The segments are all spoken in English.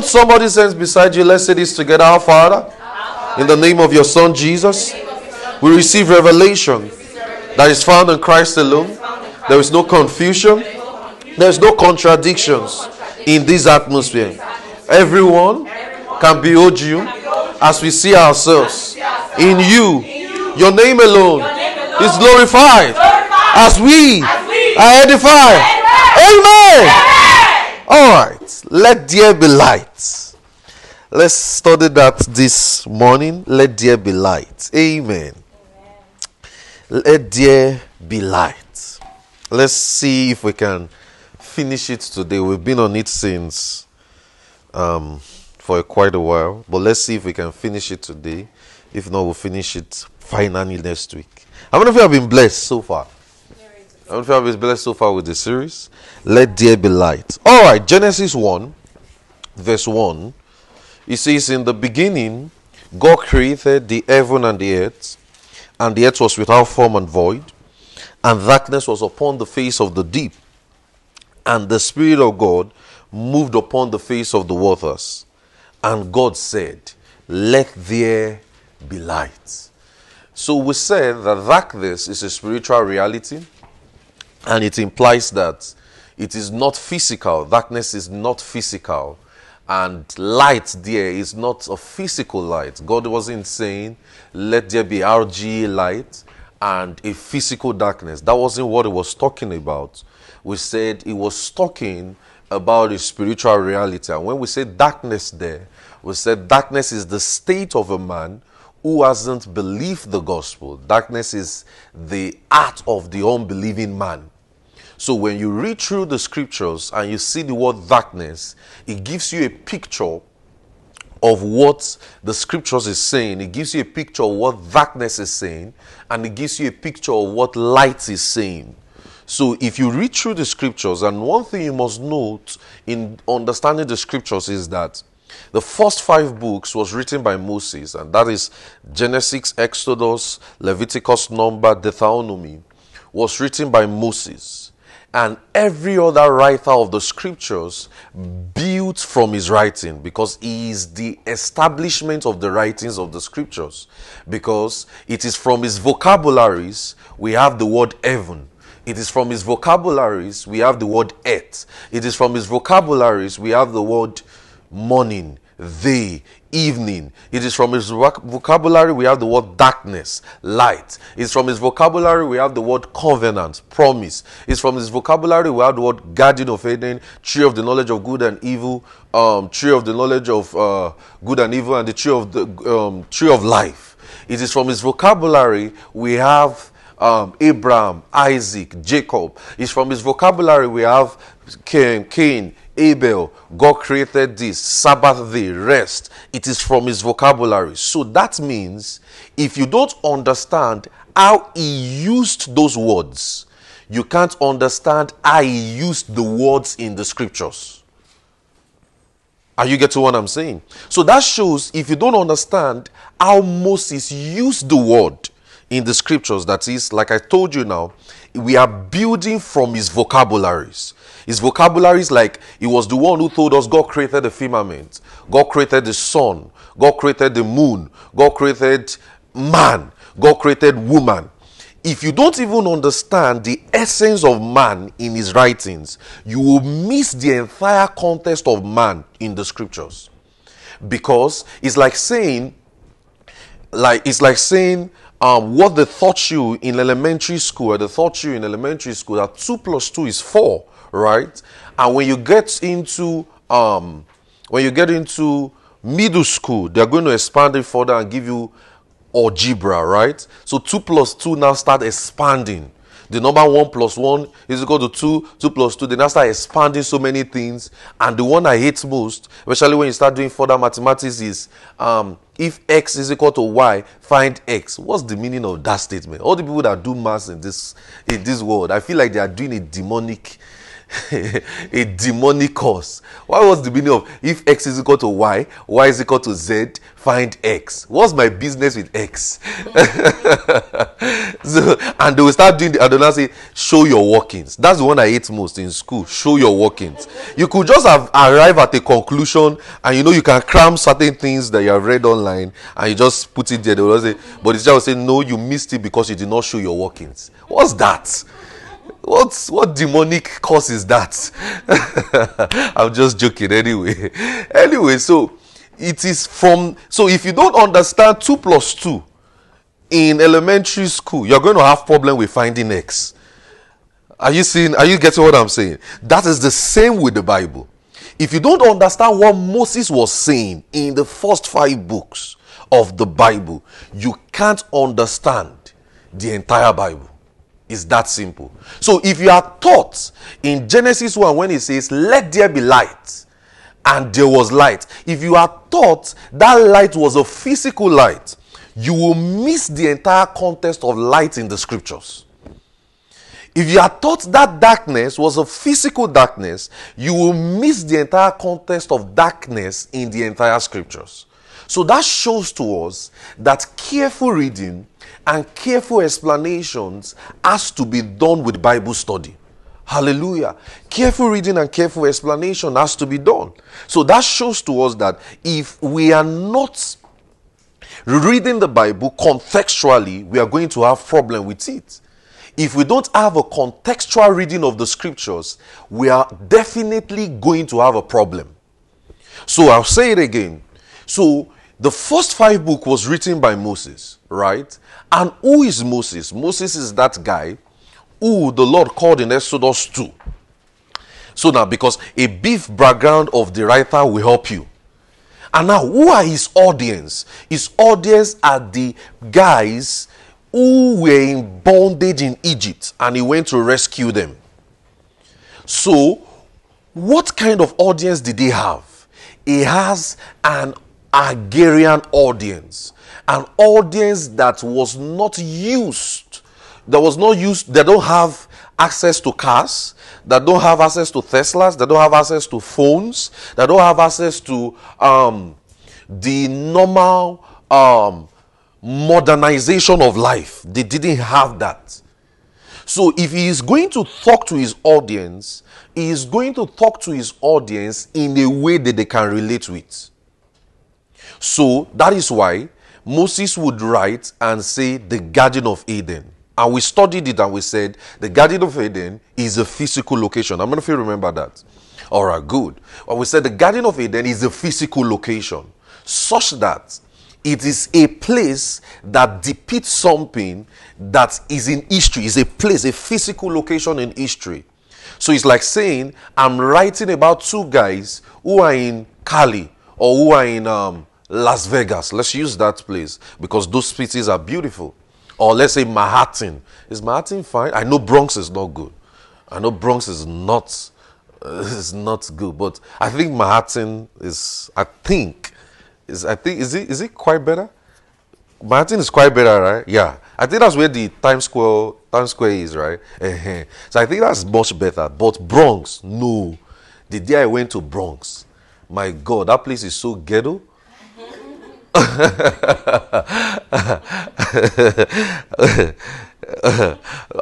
Hold somebody's hands beside you. Let's say this together. Our Father, in the name of your Son Jesus, we receive revelation that is found in Christ alone. There is no confusion, there is no contradictions in this atmosphere. Everyone can behold you as we see ourselves in you. Your name alone is glorified as we are edified. Amen. All right. Let there be light. Let's study that this morning. Let there be light. Amen. Let there be light. Let's see if we can finish it today. We've been on it since um, for quite a while, but let's see if we can finish it today. If not, we'll finish it finally next week. How many of you have been blessed so far? Of you have been blessed so far with the series? Let there be light. All right, Genesis 1, verse 1. It says, In the beginning, God created the heaven and the earth, and the earth was without form and void, and darkness was upon the face of the deep, and the Spirit of God moved upon the face of the waters. And God said, Let there be light. So we said that darkness is a spiritual reality, and it implies that it is not physical. Darkness is not physical, and light there is not a physical light. God wasn't saying, Let there be RG light and a physical darkness. That wasn't what he was talking about. We said he was talking about a spiritual reality. And when we say darkness there, we said darkness is the state of a man who hasn't believed the gospel. Darkness is the art of the unbelieving man. So when you read through the scriptures and you see the word darkness, it gives you a picture of what the scriptures is saying. It gives you a picture of what darkness is saying, and it gives you a picture of what light is saying. So if you read through the scriptures, and one thing you must note in understanding the scriptures is that the first five books was written by Moses, and that is Genesis, Exodus, Leviticus, Number, Deuteronomy, was written by Moses. And every other writer of the scriptures built from his writing because he is the establishment of the writings of the scriptures. Because it is from his vocabularies we have the word heaven. It is from his vocabularies we have the word earth. It is from his vocabularies we have the word morning, day, evening. It is from his vocabulary we have the word darkness, light. It's from his vocabulary we have the word covenant, promise. It's from his vocabulary we have the word garden of Eden, tree of the knowledge of good and evil, um, tree of the knowledge of uh, good and evil, and the tree of the um, tree of life. It is from his vocabulary we have um, Abraham, Isaac, Jacob. It's from his vocabulary we have Cain, Cain Abel, God created this, Sabbath day, rest. It is from his vocabulary. So that means if you don't understand how he used those words, you can't understand how he used the words in the scriptures. Are you getting what I'm saying? So that shows if you don't understand how Moses used the word in the scriptures, that is, like I told you now, we are building from his vocabularies. His vocabulary is like he was the one who told us God created the firmament, God created the sun, God created the moon, God created man, God created woman. If you don't even understand the essence of man in his writings, you will miss the entire context of man in the scriptures. Because it's like saying, like it's like saying um, what they taught you in elementary school, they taught you in elementary school that two plus two is four right? And when you get into um, when you get into middle school, they're going to expand it further and give you algebra, right? So two plus two now start expanding. The number one plus one is equal to two, two plus two. They now start expanding so many things. And the one I hate most, especially when you start doing further mathematics, is um, if x is equal to y, find x. What's the meaning of that statement? All the people that do maths in this in this world, I feel like they are doing a demonic a demonic cause. Why was the meaning of if x is equal to y, y is equal to z, find x? What's my business with x? so, and they will start doing the, and say, show your workings. That's the one I hate most in school. Show your workings. You could just have arrived at a conclusion and you know you can cram certain things that you have read online and you just put it there. They will say, but the teacher will say, no, you missed it because you did not show your workings. What's that? What what demonic cause is that? I'm just joking anyway. Anyway, so it is from so if you don't understand 2 plus 2 in elementary school, you're going to have problem with finding x. Are you seeing are you getting what I'm saying? That is the same with the Bible. If you don't understand what Moses was saying in the first 5 books of the Bible, you can't understand the entire Bible. It's that simple. So if you are taught in Genesis 1 when it says, Let there be light, and there was light, if you are taught that light was a physical light, you will miss the entire context of light in the scriptures. If you are taught that darkness was a physical darkness, you will miss the entire context of darkness in the entire scriptures. So that shows to us that careful reading and careful explanations has to be done with Bible study. Hallelujah. Careful reading and careful explanation has to be done. So that shows to us that if we are not reading the Bible contextually, we are going to have problem with it. If we don't have a contextual reading of the scriptures, we are definitely going to have a problem. So I'll say it again. So the first five book was written by Moses, right? And who is Moses? Moses is that guy who the Lord called in Exodus 2. So now, because a brief background of the writer will help you. And now, who are his audience? His audience are the guys who were in bondage in Egypt and he went to rescue them. So, what kind of audience did he have? He has an agrarian audience, an audience that was not used, that was not used, they don't have access to cars, that don't have access to Teslas, that don't have access to phones, that don't have access to um, the normal um, modernization of life. They didn't have that. So if he is going to talk to his audience, he is going to talk to his audience in a way that they can relate with. So that is why Moses would write and say the Garden of Eden. And we studied it and we said the Garden of Eden is a physical location. I'm going to remember that. All right, good. Well, we said the Garden of Eden is a physical location such that it is a place that depicts something that is in history, is a place, a physical location in history. So it's like saying, I'm writing about two guys who are in Cali or who are in um, Las Vegas. Let's use that place because those cities are beautiful. Or let's say Manhattan. Is Manhattan fine? I know Bronx is not good. I know Bronx is not uh, is not good, but I think Manhattan is. I think is. I think is it is it quite better? Manhattan is quite better, right? Yeah, I think that's where the Times Square Times Square is, right? so I think that's much better. But Bronx, no. The day I went to Bronx, my God, that place is so ghetto.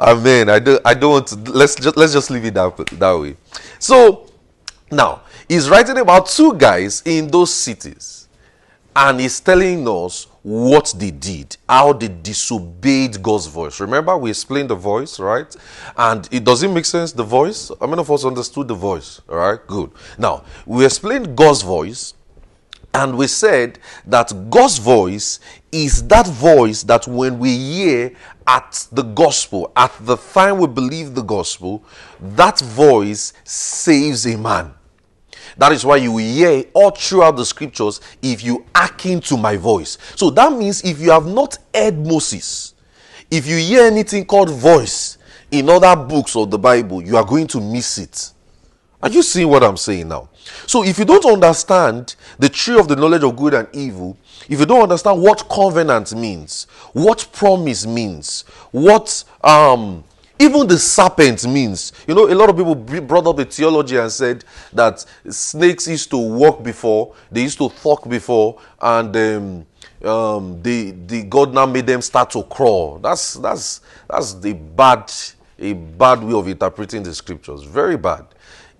Amen. I don't I don't want to let's just let's just leave it that, that way. So now he's writing about two guys in those cities, and he's telling us what they did, how they disobeyed God's voice. Remember, we explained the voice, right? And it doesn't make sense, the voice. How many of us understood the voice? All right, good. Now, we explained God's voice and we said that God's voice is that voice that when we hear at the gospel, at the time we believe the gospel, that voice saves a man. That is why you hear all throughout the scriptures if you hearken to my voice. So that means if you have not heard Moses, if you hear anything called voice in other books of the Bible, you are going to miss it. Are you seeing what I'm saying now? So if you don't understand the tree of the knowledge of good and evil, if you don't understand what covenant means, what promise means, what um, Even the serpent means, you know, a lot of people brought up a theology and said that snakes used to walk before, they used to talk before, and um, um, the the God now made them start to crawl. That's that's that's the bad a bad way of interpreting the scriptures. Very bad.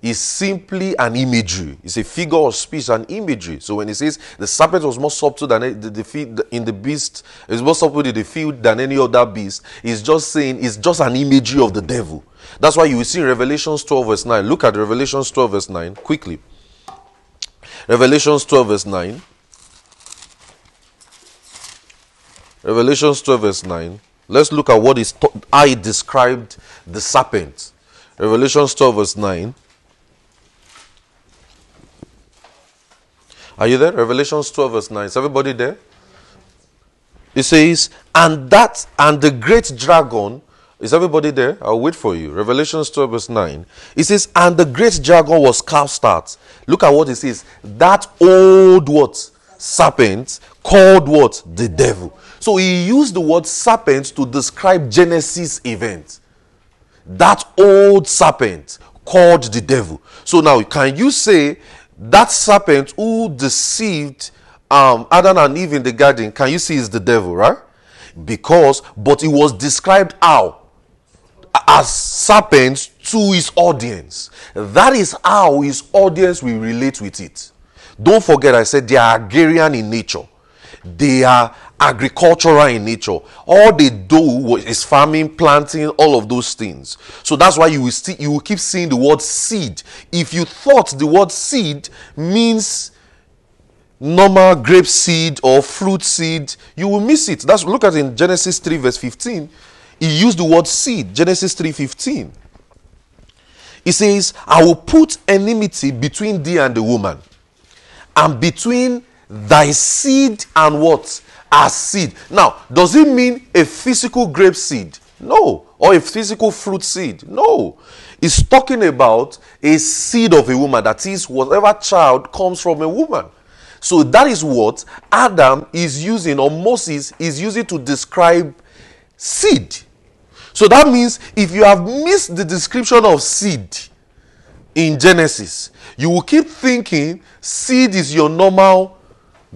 It's simply an imagery. It's a figure of speech, an imagery. So when he says the serpent was more subtle than the, the, in the beast, it's more subtle in the field than any other beast. He's just saying it's just an imagery of the devil. That's why you will see in Revelations 12 verse 9. Look at Revelations 12 verse 9 quickly. Revelations 12 verse 9. Revelations 12 verse 9. Let's look at what is I described the serpent. Revelations 12 verse 9. Are you there? Revelations 12 verse 9. Is everybody there? It says, and that and the great dragon is everybody there? I'll wait for you. Revelations 12, verse 9. It says, And the great dragon was cast out. Look at what it says. That old what? Serpent called what? The devil. So he used the word serpent to describe Genesis event. That old serpent called the devil. So now, can you say that serpent who deceived um, Adam and Eve in the garden, can you see is the devil, right? Because, but it was described how? As serpents to his audience. That is how his audience will relate with it. Don't forget, I said they are agrarian in nature. They are agricultural in nature. All they do is farming, planting, all of those things. So that's why you will see, you will keep seeing the word seed. If you thought the word seed means normal grape seed or fruit seed, you will miss it. That's look at in Genesis 3 verse 15. He used the word seed. Genesis 3:15. He says, "I will put enmity between thee and the woman, and between thy seed and what? As seed. Now, does it mean a physical grape seed? No. Or a physical fruit seed? No. It's talking about a seed of a woman. That is, whatever child comes from a woman. So that is what Adam is using, or Moses is using to describe seed. So that means if you have missed the description of seed in Genesis, you will keep thinking seed is your normal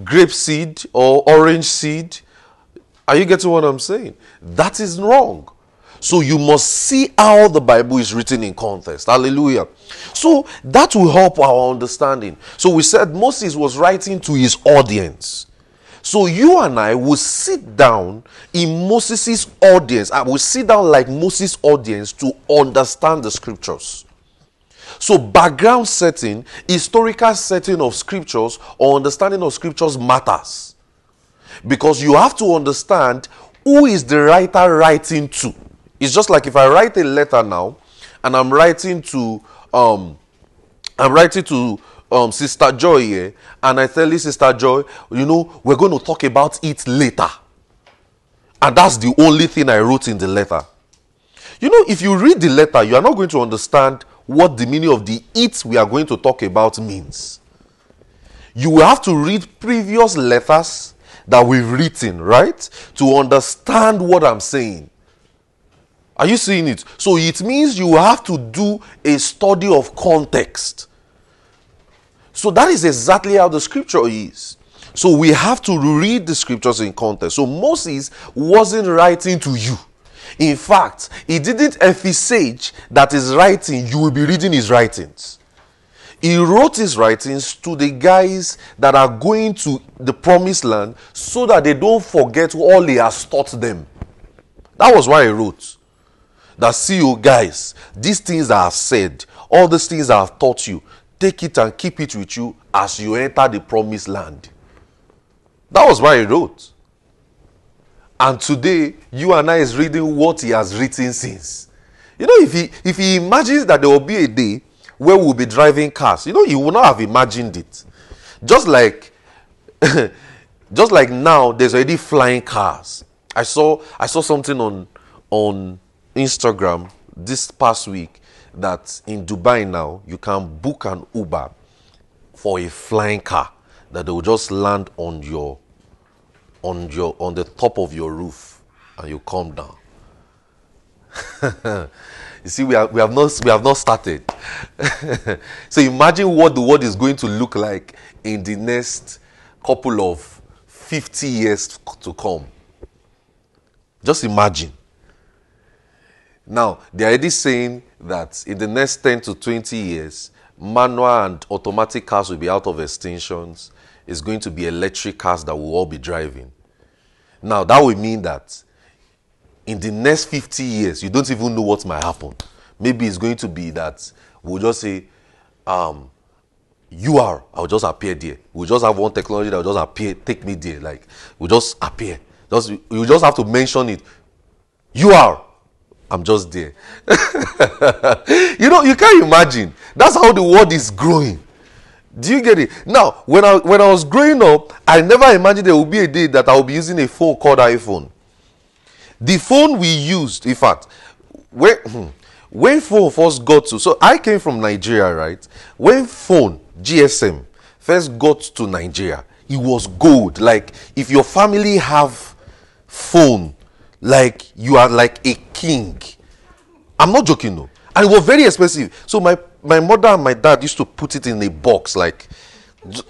grape seed or orange seed. Are you getting what I'm saying? That is wrong. So you must see how the Bible is written in context. Hallelujah. So that will help our understanding. So we said Moses was writing to his audience. So you and I will sit down in Moses' audience. I will sit down like Moses' audience to understand the scriptures. So, background setting, historical setting of scriptures, or understanding of scriptures matters. Because you have to understand who is the writer writing to. It's just like if I write a letter now and I'm writing to um I'm writing to um, Sister Joy here, and I tell you, Sister Joy, you know, we're going to talk about it later. And that's the only thing I wrote in the letter. You know, if you read the letter, you are not going to understand what the meaning of the it we are going to talk about means. You will have to read previous letters that we've written, right? To understand what I'm saying. Are you seeing it? So it means you have to do a study of context. So that is exactly how the scripture is. So we have to read the scriptures in context. So Moses wasn't writing to you. In fact, he didn't envisage that his writing, you will be reading his writings. He wrote his writings to the guys that are going to the promised land so that they don't forget all he has taught them. That was why he wrote. That see you guys, these things I have said, all these things I have taught you, take it and keep it with you as you enter the promised land. That was why he wrote. And today, you and I is reading what he has written since. You know, if he if he imagines that there will be a day where we'll be driving cars, you know, he would not have imagined it. Just like just like now, there's already flying cars. I saw I saw something on on Instagram this past week that in Dubai now you can book an Uber for a flying car that they will just land on your on your on the top of your roof and you come down. you see, we, are, we, have not, we have not started. so imagine what the world is going to look like in the next couple of 50 years to come. Just imagine. Now, they're already saying that in the next 10 to 20 years, manual and automatic cars will be out of extinctions. It's going to be electric cars that will all be driving. Now, that will mean that in the next 50 years, you don't even know what might happen. Maybe it's going to be that we'll just say, um, you are, I'll just appear there. We'll just have one technology that will just appear, take me there. Like, we'll just appear. Just, you just have to mention it. You are, I'm just there. you know, you can't imagine. That's how the world is growing. Do you get it? Now, when I when I was growing up, I never imagined there would be a day that I would be using a phone called iPhone. The phone we used, in fact, when hmm, when phone first got to so I came from Nigeria, right? When phone GSM first got to Nigeria, it was gold. Like if your family have phone, like you are like a king. I'm not joking, no. And it was very expensive. So my my mother and my dad used to put it in a box, like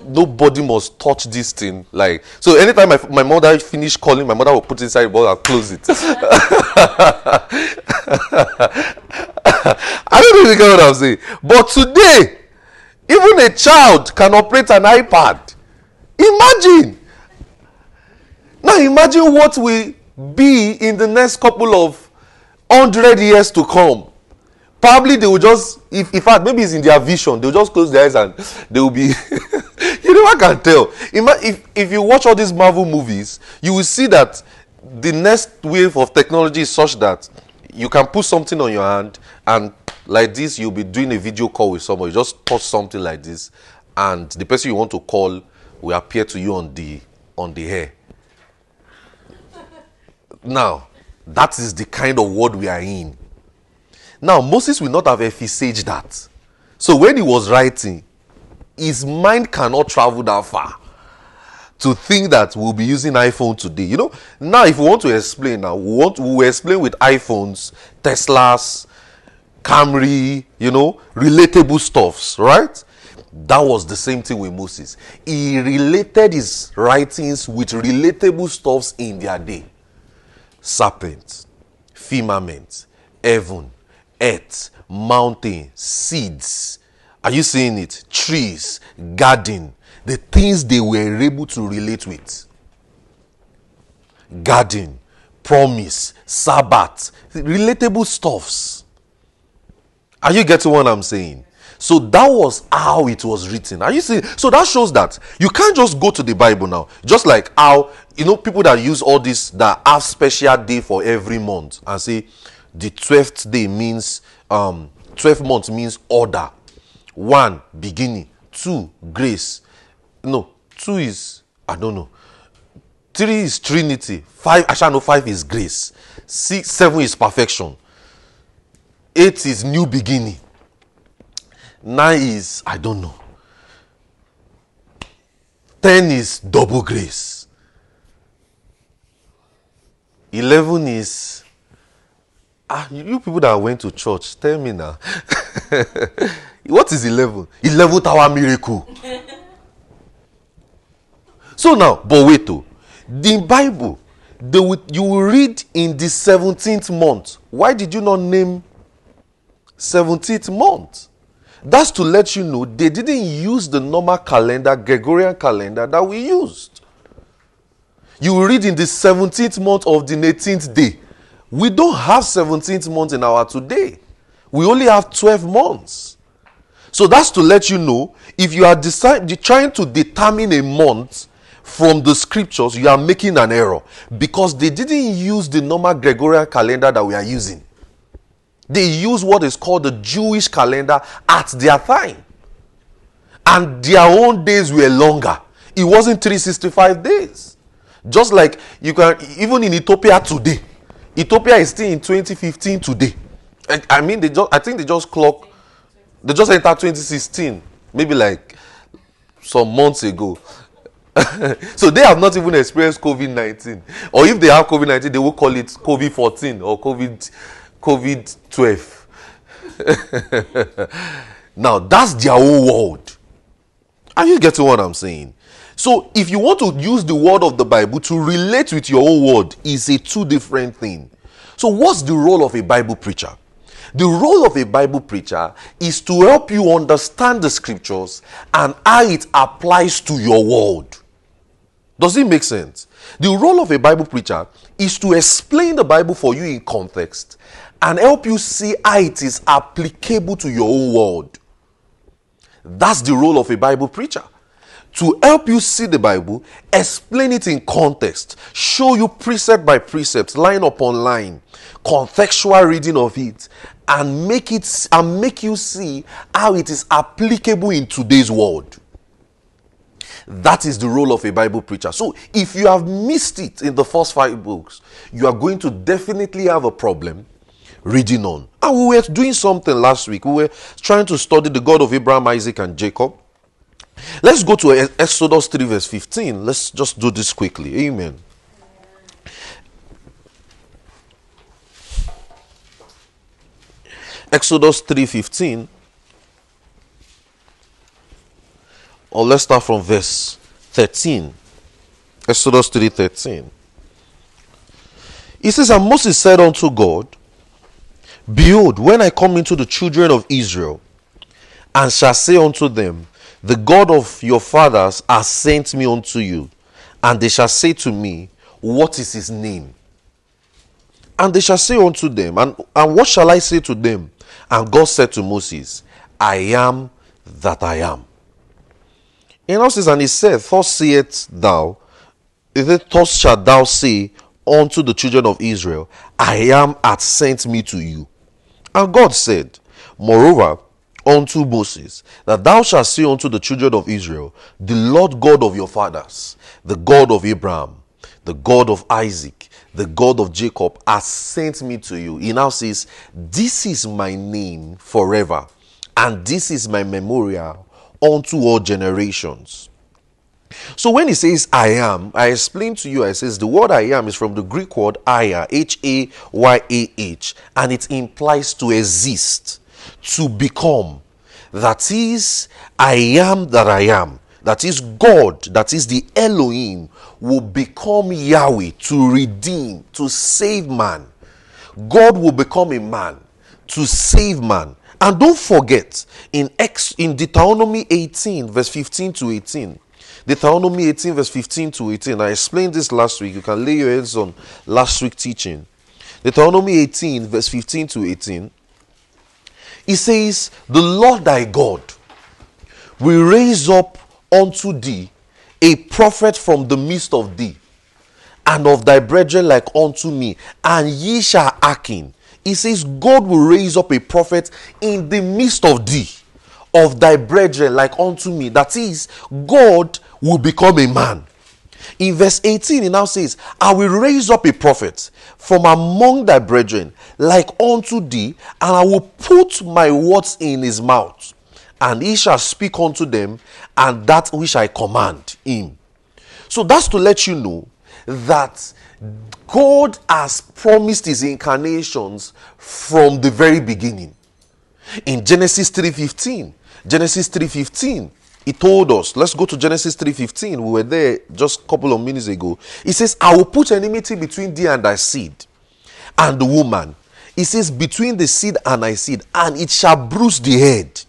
nobody must touch this thing. Like so, anytime my, my mother finished calling, my mother would put it inside the box and close it. I don't know if get what I'm saying. But today, even a child can operate an iPad. Imagine. Now imagine what will be in the next couple of hundred years to come. Probably they will just, if in fact maybe it's in their vision, they'll just close their eyes and they will be. you I can tell. If if you watch all these Marvel movies, you will see that the next wave of technology is such that you can put something on your hand and like this you'll be doing a video call with someone. You just touch something like this, and the person you want to call will appear to you on the on the hair. Now, that is the kind of world we are in. Now, Moses will not have envisaged that. So when he was writing, his mind cannot travel that far to think that we'll be using iPhone today. You know, now if we want to explain now, we want we will explain with iPhones, Teslas, Camry, you know, relatable stuffs, right? That was the same thing with Moses. He related his writings with relatable stuffs in their day serpent, firmament, heaven, earth, mountain, seeds. Are you seeing it? Trees, garden, the things they were able to relate with. Garden, promise, Sabbath, relatable stuffs. Are you getting what I'm saying? So that was how it was written. Are you seeing? So that shows that you can't just go to the Bible now. Just like how you know people that use all this that have special day for every month and say the 12th day means um 12 months means order. One, beginning. Two, grace. No, two is I don't know. Three is Trinity. Five, I shall know five is grace. Six, seven is perfection. Eight is new beginning. Nine is, I don't know. Ten is double grace. Eleven is, ah, you people that went to church, tell me now. what is eleven? Eleven tower miracle. so now, but wait, though. The Bible, they will, you will read in the 17th month. Why did you not name 17th month? That's to let you know they didn't use the normal calendar, Gregorian calendar that we used. You read in the 17th month of the 18th day. We don't have 17th month in our today. We only have 12 months. So that's to let you know if you are trying to determine a month from the scriptures, you are making an error because they didn't use the normal Gregorian calendar that we are using. They use what is called the Jewish calendar at their time. And their own days were longer. It wasn't 365 days. Just like you can, even in Ethiopia today, Ethiopia is still in 2015 today. I mean, they just, I think they just clock, they just entered 2016, maybe like some months ago. so they have not even experienced COVID 19. Or if they have COVID 19, they will call it COVID 14 or COVID COVID 12. now, that's their own world. Are you getting what I'm saying? So, if you want to use the word of the Bible to relate with your own word, is a two different thing. So, what's the role of a Bible preacher? The role of a Bible preacher is to help you understand the scriptures and how it applies to your world. Does it make sense? The role of a Bible preacher is to explain the Bible for you in context and help you see how it is applicable to your own world. That's the role of a Bible preacher. To help you see the Bible, explain it in context, show you precept by precept, line upon line, contextual reading of it, and make it and make you see how it is applicable in today's world. That is the role of a Bible preacher. So, if you have missed it in the first five books, you are going to definitely have a problem reading on. And we were doing something last week. We were trying to study the God of Abraham, Isaac, and Jacob. Let's go to Exodus 3, verse 15. Let's just do this quickly. Amen. Exodus 3:15 or let's start from verse 13. Exodus 3:13. It says, And Moses said unto God, Behold, when I come into the children of Israel, and shall say unto them, The God of your fathers has sent me unto you, and they shall say to me, What is his name? And they shall say unto them, And, and what shall I say to them? And God said to Moses, I am that I am. And now says, And he said, Thus sayest thou, thus shalt thou say unto the children of Israel, I am hath sent me to you. And God said, Moreover, unto Moses, that thou shalt say unto the children of Israel, The Lord God of your fathers, the God of Abraham, the God of Isaac, the God of Jacob, has sent me to you. He now says, This is my name forever, and this is my memorial unto all generations. So when he says I am, I explain to you, I says the word I am is from the Greek word Aya, H A Y A H, and it implies to exist, to become. That is, I am that I am. That is God, that is the Elohim, will become Yahweh to redeem, to save man. God will become a man to save man. And don't forget, in, Ex, in Deuteronomy 18, verse 15 to 18, Deuteronomy 18, verse 15 to 18, I explained this last week. You can lay your hands on last week teaching. Deuteronomy 18, verse 15 to 18, it says, The Lord thy God will raise up unto thee a prophet from the midst of thee, and of thy brethren like unto me, and ye shall hearken he says, God will raise up a prophet in the midst of thee, of thy brethren, like unto me. That is, God will become a man. In verse 18, he now says, I will raise up a prophet from among thy brethren, like unto thee, and I will put my words in his mouth, and he shall speak unto them, and that which I command him. So that's to let you know that God has promised his incarnations from the very beginning. In Genesis 3:15, Genesis 3:15, he told us, let's go to Genesis 3:15. We were there just a couple of minutes ago. He says, "I will put enmity between thee and thy seed and the woman." He says, "Between the seed and thy seed, and it shall bruise the head."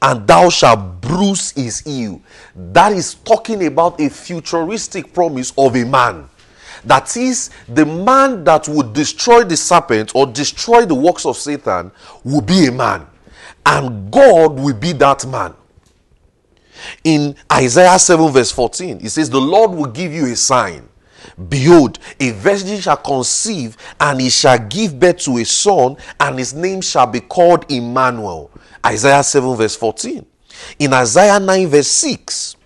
and thou shalt bruise his heel. That is talking about a futuristic promise of a man that is, the man that would destroy the serpent or destroy the works of Satan will be a man, and God will be that man. In Isaiah 7, verse 14, it says, The Lord will give you a sign. Behold, a virgin shall conceive, and he shall give birth to a son, and his name shall be called Emmanuel. Isaiah 7, verse 14. In Isaiah 9, verse 6,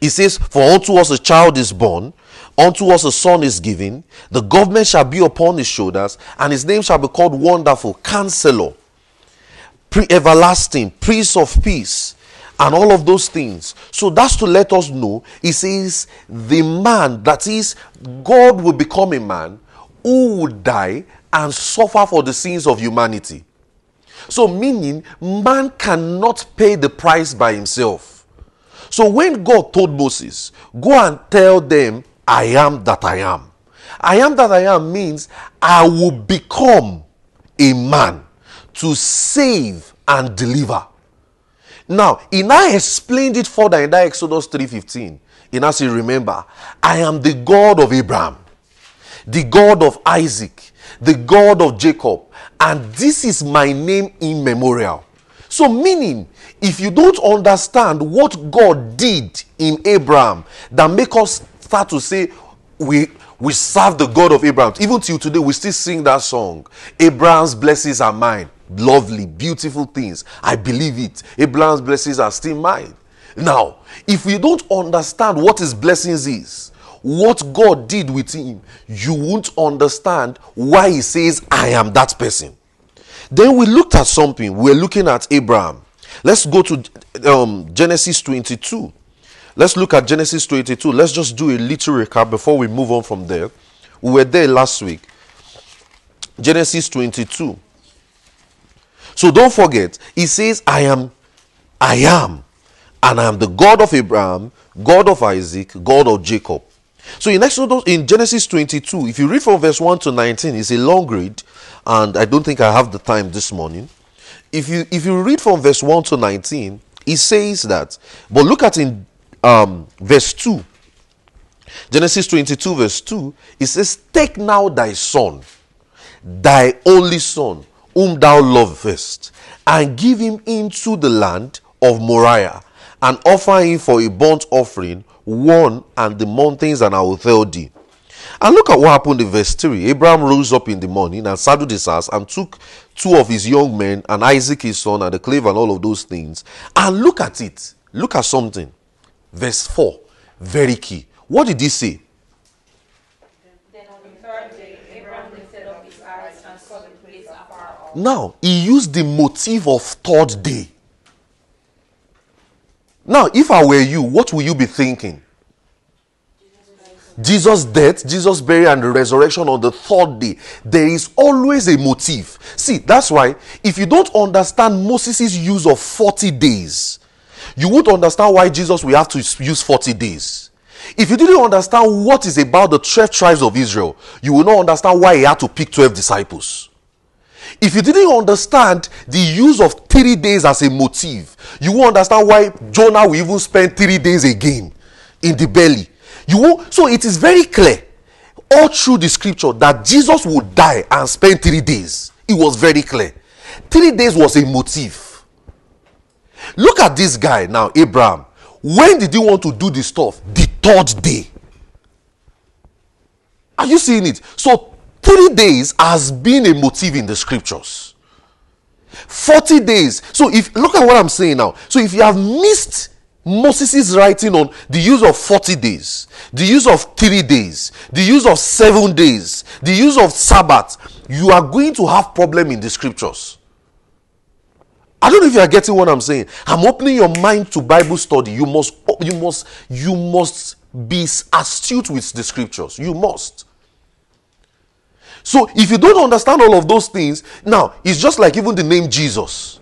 it says, For unto us a child is born, Unto us a son is given, the government shall be upon his shoulders, and his name shall be called Wonderful, Counselor, Pre Everlasting, Prince of Peace, and all of those things. So that's to let us know. He says, the man, that is, God will become a man who would die and suffer for the sins of humanity. So, meaning, man cannot pay the price by himself. So, when God told Moses, Go and tell them, I am that I am. I am that I am means I will become a man to save and deliver. Now, he now explained it further in that Exodus 3:15. He now said, Remember, I am the God of Abraham, the God of Isaac, the God of Jacob, and this is my name in memorial. So, meaning, if you don't understand what God did in Abraham, that make us start to say we we serve the God of Abraham. Even till today, we still sing that song. Abraham's blessings are mine lovely, beautiful things. I believe it. Abraham's blessings are still mine. Now, if you don't understand what his blessings is, what God did with him, you won't understand why he says, I am that person. Then we looked at something. We're looking at Abraham. Let's go to um, Genesis 22. Let's look at Genesis 22. Let's just do a little recap before we move on from there. We were there last week. Genesis 22. So don't forget, he says, I am, I am, and I am the God of Abraham, God of Isaac, God of Jacob. So in Exodus, in Genesis 22, if you read from verse 1 to 19, it's a long read, and I don't think I have the time this morning. If you if you read from verse 1 to 19, he says that, but look at in um, verse 2. Genesis 22, verse 2, it says, Take now thy son, thy only son, whom thou lovest, and give him into the land of Moriah, and offer him for a burnt offering, one and the mountains, and I will tell thee. And look at what happened in verse 3. Abraham rose up in the morning and saddled his ass and took two of his young men and Isaac his son and the clave and all of those things. And look at it. Look at something. Verse 4. Very key. What did he say? Now, he used the motive of third day. Now, if I were you, what will you be thinking? Jesus' death, Jesus' burial, and the resurrection on the third day. There is always a motive. See, that's why if you don't understand Moses' use of 40 days, you would understand why Jesus will have to use 40 days. If you didn't understand what is about the 12 tribes of Israel, you will not understand why he had to pick 12 disciples. If you didn't understand the use of three days as a motive, you won't understand why Jonah will even spend three days again in the belly. You won't, so it is very clear all through the scripture that Jesus would die and spend three days. It was very clear. Three days was a motive. Look at this guy now, Abraham. When did he want to do this stuff? The third day. Are you seeing it? So Three days has been a motive in the scriptures. 40 days. So if look at what I'm saying now. So if you have missed Moses' writing on the use of 40 days, the use of three days, the use of seven days, the use of Sabbath, you are going to have problem in the scriptures. I don't know if you are getting what I'm saying. I'm opening your mind to Bible study. You must, you must, you must be astute with the scriptures. You must. So if you don't understand all of those things, now it's just like even the name Jesus.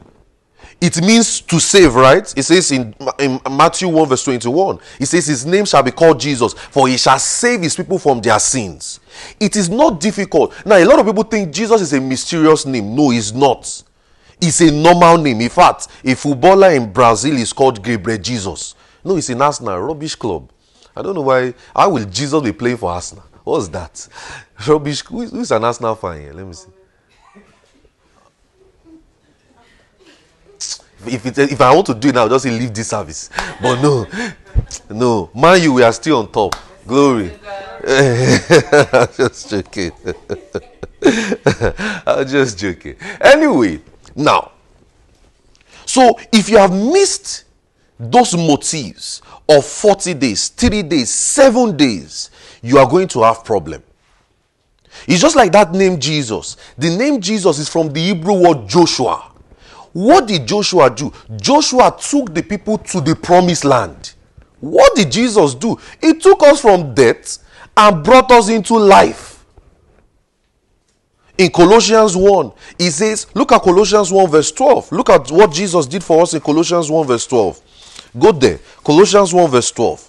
It means to save, right? It says in, in Matthew 1, verse 21, it says, His name shall be called Jesus, for he shall save his people from their sins. It is not difficult. Now, a lot of people think Jesus is a mysterious name. No, it's not. It's a normal name. In fact, a footballer in Brazil is called Gabriel Jesus. No, it's in Arsenal, rubbish club. I don't know why. How will Jesus be playing for Arsenal? What's that? Rubbish. Who is, who is an Arsenal fan here? Let me see. If, it, if I want to do it now, I'll just leave this service. But no, no. Man, you we are still on top. Glory. I'm just joking. I'm just joking. Anyway, now, so if you have missed those motives of 40 days, 3 days, 7 days, you are going to have problem. It's just like that name Jesus. The name Jesus is from the Hebrew word Joshua. What did Joshua do? Joshua took the people to the promised land. What did Jesus do? He took us from death and brought us into life. In Colossians 1, he says, look at Colossians 1, verse 12. Look at what Jesus did for us in Colossians 1, verse 12. Go there. Colossians 1, verse 12.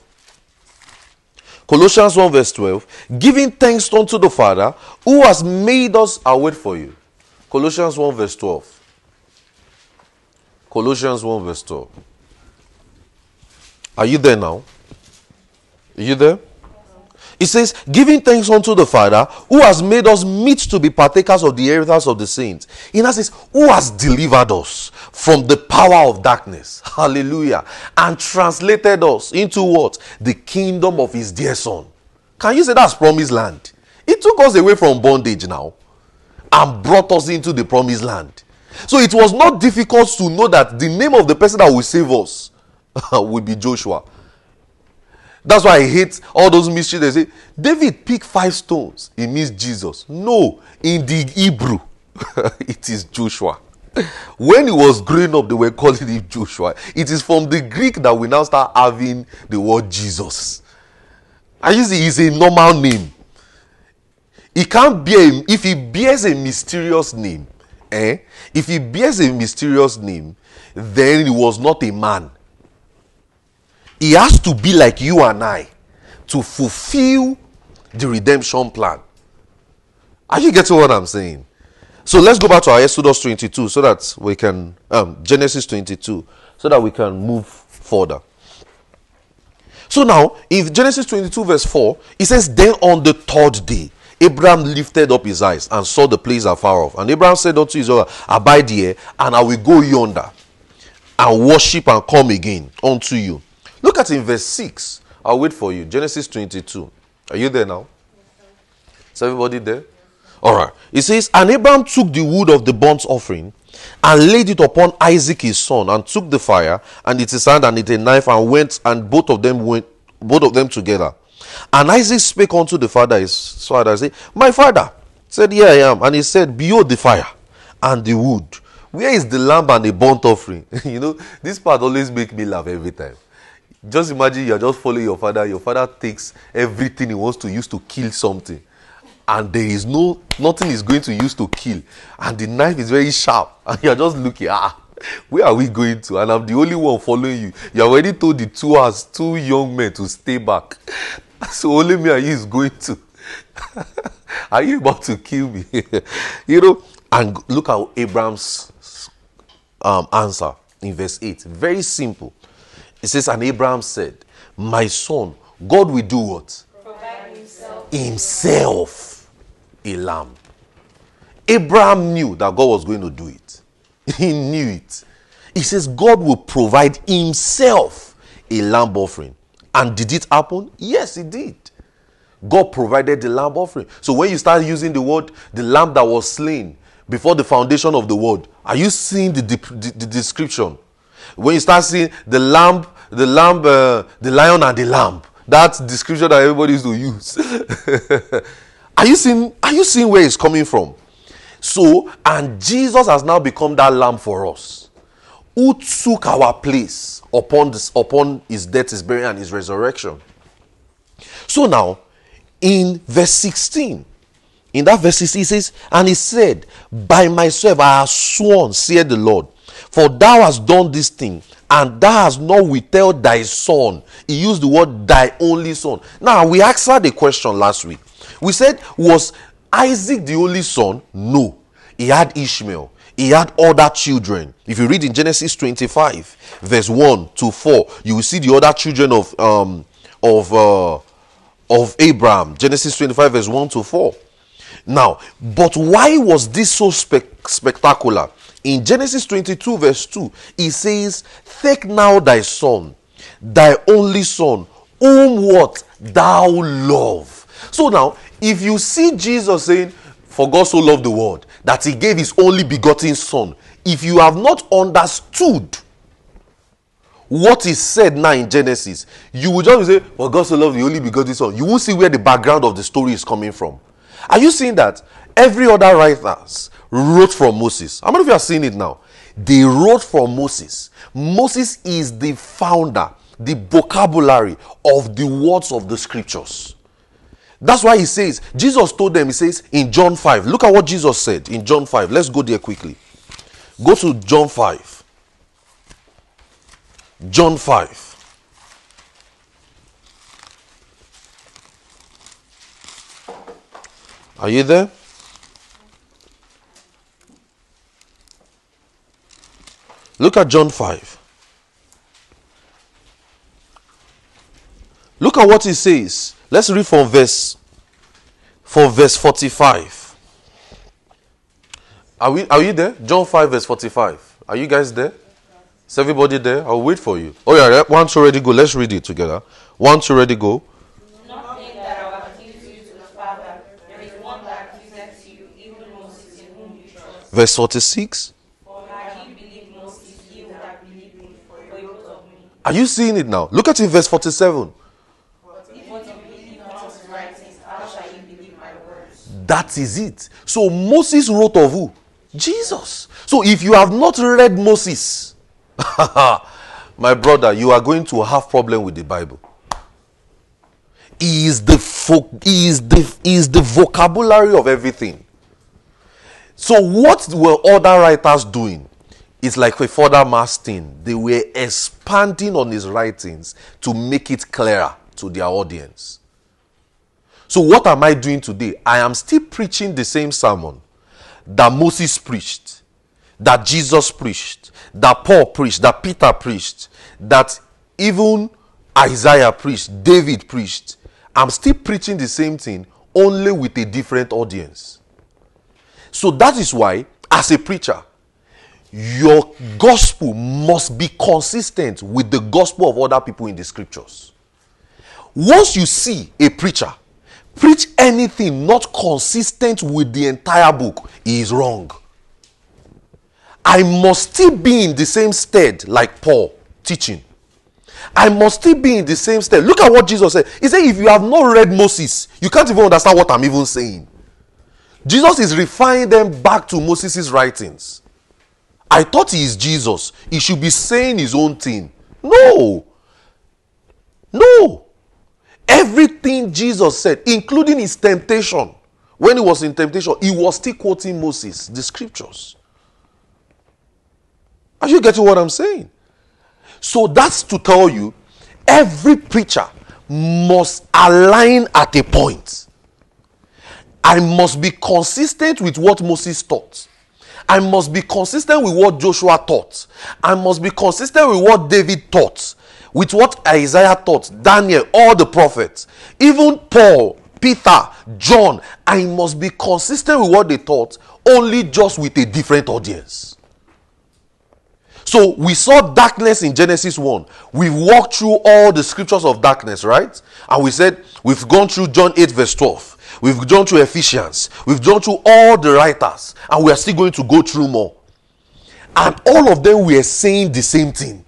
Colossians 1, verse 12. Giving thanks unto the Father who has made us, wait for you. Colossians 1, verse 12. Colossians 1, verse 12. Are you there now? Are you there? It says, giving thanks unto the Father who has made us meet to be partakers of the inheritance of the saints. In that says, who has delivered us from the power of darkness. Hallelujah. And translated us into what? The kingdom of his dear son. Can you say that's promised land? It took us away from bondage now and brought us into the promised land. So it was not difficult to know that the name of the person that will save us will be Joshua. That's why I hate all those mysteries. They say, David picked five stones. It means Jesus. No, in the Hebrew, it is Joshua. When he was growing up, they were calling him Joshua. It is from the Greek that we now start having the word Jesus. I use it is a normal name. He can't be if he bears a mysterious name, eh? If he bears a mysterious name, then he was not a man he has to be like you and I to fulfill the redemption plan. Are you getting what I'm saying? So let's go back to our Exodus 22 so that we can, um, Genesis 22, so that we can move further. So now, in Genesis 22, verse 4, it says, Then on the third day, Abraham lifted up his eyes and saw the place afar off. And Abraham said unto his brother, Abide here, and I will go yonder and worship and come again unto you. Look at in verse 6. I'll wait for you. Genesis 22. Are you there now? Is everybody there? All right. It says, And Abraham took the wood of the burnt offering and laid it upon Isaac his son, and took the fire and its hand and it a knife, and went, and both of them went, both of them together. And Isaac spake unto the father his father, said, My father said, Here I am. And he said, Behold the fire and the wood. Where is the lamb and the burnt offering? you know, this part always make me laugh every time. Just imagine you're just following your father. Your father takes everything he wants to use to kill something. And there is no nothing is going to use to kill. And the knife is very sharp. And you're just looking, ah, where are we going to? And I'm the only one following you. You already told the two us, two young men to stay back. So only me and you is going to. are you about to kill me? you know, and look at Abraham's um, answer in verse 8. Very simple. It says, And Abraham said, My son, God will do what? Provide himself. Himself a lamb. Abraham knew that God was going to do it. He knew it. He says, God will provide himself a lamb offering. And did it happen? Yes, it did. God provided the lamb offering. So when you start using the word, the lamb that was slain before the foundation of the world, are you seeing the, the, the description? When you start seeing the lamb, the lamb, uh, the lion and the lamb, that description that everybody used to use. are you seeing? Are you seeing where it's coming from? So, and Jesus has now become that lamb for us, who took our place upon this, upon his death, his burial, and his resurrection. So now, in verse 16, in that verse, he says, And he said, By myself I have sworn, said the Lord, for thou hast done this thing, and thou hast not withheld thy son. He used the word thy only son. Now, we asked her the question last week. We said, Was Isaac the only son? No. He had Ishmael. He had other children. If you read in Genesis 25, verse 1 to 4, you will see the other children of um of uh, of Abraham. Genesis 25, verse 1 to 4. Now, but why was this so spe- spectacular? In Genesis 22, verse 2, he says, Take now thy son, thy only son, whom what thou love. So now, if you see Jesus saying, For God so loved the world, that he gave his only begotten son, if you have not understood what is said now in Genesis, you will just say, For God so loved the only begotten son. You will see where the background of the story is coming from. Are you seeing that? Every other writers wrote from Moses. How many of you are seeing it now? They wrote from Moses. Moses is the founder, the vocabulary of the words of the scriptures. That's why he says, Jesus told them, he says in John 5, look at what Jesus said in John 5. Let's go there quickly. Go to John 5. John 5. Are you there? Look at John 5. Look at what he says. Let's read from verse from verse 45. Are we are you there? John 5 verse 45. Are you guys there? Is everybody there? I'll wait for you. Oh yeah, one two ready go. Let's read it together. One two ready go. Verse 46 Are you seeing it now? Look at it, verse 47. But if what you believe not his writings, how shall you believe my words? That is it. So Moses wrote of who? Jesus. So if you have not read Moses, my brother, you are going to have problem with the Bible. He is the fo- he is the he is the vocabulary of everything. So what were other writers doing? It's like a further mass thing. They were expanding on his writings to make it clearer to their audience. So, what am I doing today? I am still preaching the same sermon that Moses preached, that Jesus preached, that Paul preached, that Peter preached, that even Isaiah preached, David preached. I'm still preaching the same thing, only with a different audience. So, that is why, as a preacher, your gospel must be consistent with the gospel of other people in the scriptures. Once you see a preacher preach anything not consistent with the entire book, he is wrong. I must still be in the same stead like Paul teaching. I must still be in the same stead. Look at what Jesus said. He said, if you have not read Moses, you can't even understand what I'm even saying. Jesus is referring them back to Moses' writings. I thought he is Jesus. He should be saying his own thing. No. No. Everything Jesus said, including his temptation, when he was in temptation, he was still quoting Moses, the scriptures. Are you getting what I'm saying? So that's to tell you every preacher must align at a point. I must be consistent with what Moses taught. I must be consistent with what Joshua taught. I must be consistent with what David taught, with what Isaiah taught, Daniel, all the prophets, even Paul, Peter, John. I must be consistent with what they taught, only just with a different audience. So we saw darkness in Genesis 1. We've walked through all the scriptures of darkness, right? And we said we've gone through John 8, verse 12. We've gone through Ephesians. We've gone through all the writers. And we are still going to go through more. And all of them were saying the same thing.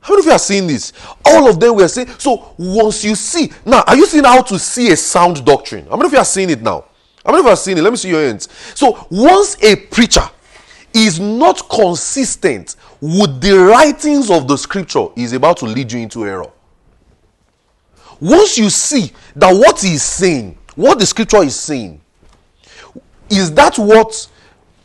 How many of you are seeing this? All of them were saying. So once you see, now, are you seeing how to see a sound doctrine? How many of you are seeing it now? How many of you are seeing it? Let me see your hands. So once a preacher is not consistent with the writings of the scripture, is about to lead you into error. Once you see that what he is saying, what the scripture is saying, is that what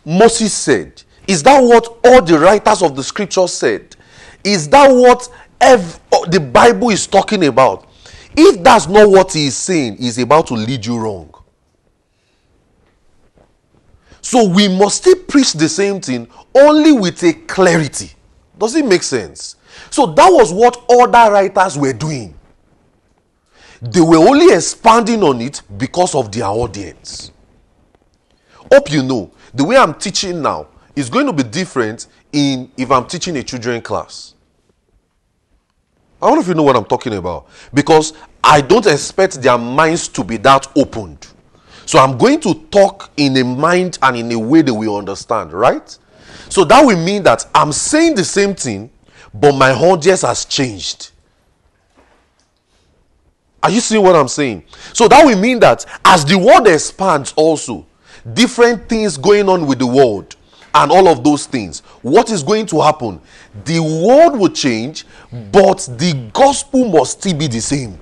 Moses said? Is that what all the writers of the scripture said? Is that what ev- oh, the Bible is talking about? If that's not what he is saying, he's about to lead you wrong. So we must still preach the same thing only with a clarity. Does it make sense? So that was what other writers were doing. They were only expanding on it because of their audience. Hope you know the way I'm teaching now is going to be different in if I'm teaching a children class. I don't know if you know what I'm talking about because I don't expect their minds to be that opened. So I'm going to talk in a mind and in a way that we understand, right? So that will mean that I'm saying the same thing, but my audience has changed. Are you seeing what I'm saying? So that will mean that as the world expands, also, different things going on with the world and all of those things, what is going to happen? The world will change, but the gospel must still be the same.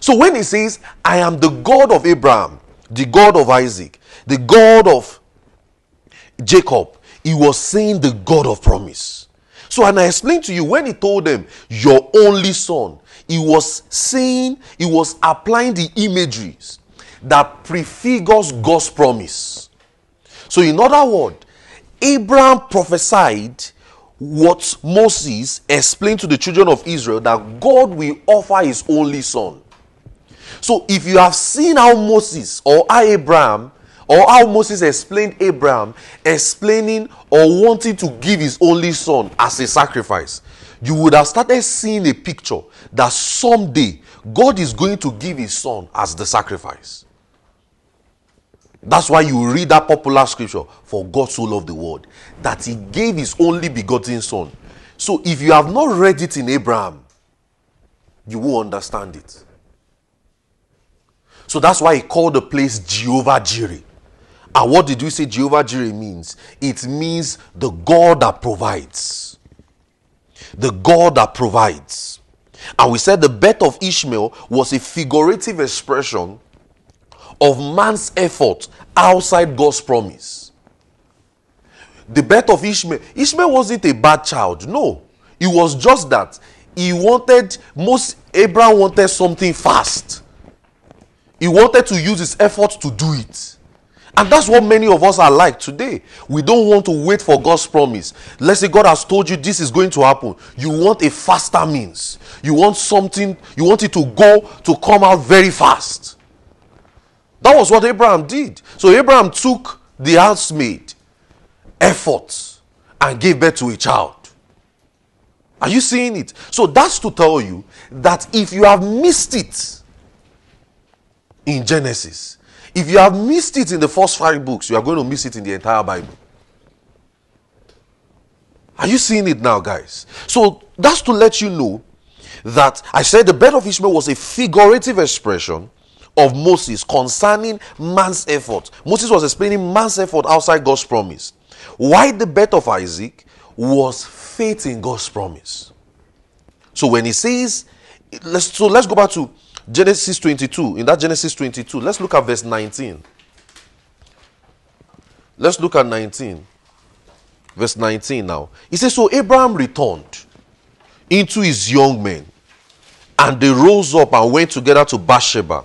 So when he says, I am the God of Abraham, the God of Isaac, the God of Jacob, he was saying the God of promise. So, and I explained to you when he told them, Your only son, he was saying, he was applying the imageries that prefigures God's promise. So, in other words, Abraham prophesied what Moses explained to the children of Israel that God will offer his only son. So, if you have seen how Moses or how Abraham or how Moses explained Abraham explaining or wanting to give his only son as a sacrifice, you would have started seeing a picture that someday God is going to give his son as the sacrifice. That's why you read that popular scripture for God so loved the world that he gave his only begotten son. So if you have not read it in Abraham, you will understand it. So that's why he called the place Jehovah Jireh. And what did we say Jehovah Jireh means? It means the God that provides. The God that provides. And we said the birth of Ishmael was a figurative expression of man's effort outside God's promise. The birth of Ishmael, Ishmael wasn't a bad child. No. It was just that he wanted, most Abraham wanted something fast. He wanted to use his effort to do it. And that's what many of us are like today. We don't want to wait for God's promise. Let's say God has told you this is going to happen. You want a faster means. You want something, you want it to go to come out very fast. That was what Abraham did. So Abraham took the housemaid effort and gave birth to a child. Are you seeing it? So that's to tell you that if you have missed it in Genesis, if you have missed it in the first five books, you are going to miss it in the entire Bible. Are you seeing it now, guys? So that's to let you know that I said the birth of Ishmael was a figurative expression of Moses concerning man's effort. Moses was explaining man's effort outside God's promise. Why the birth of Isaac was faith in God's promise. So when he says, so let's go back to Genesis 22. In that Genesis 22, let's look at verse 19. Let's look at 19. Verse 19 now. He says, So Abraham returned into his young men, and they rose up and went together to Beersheba.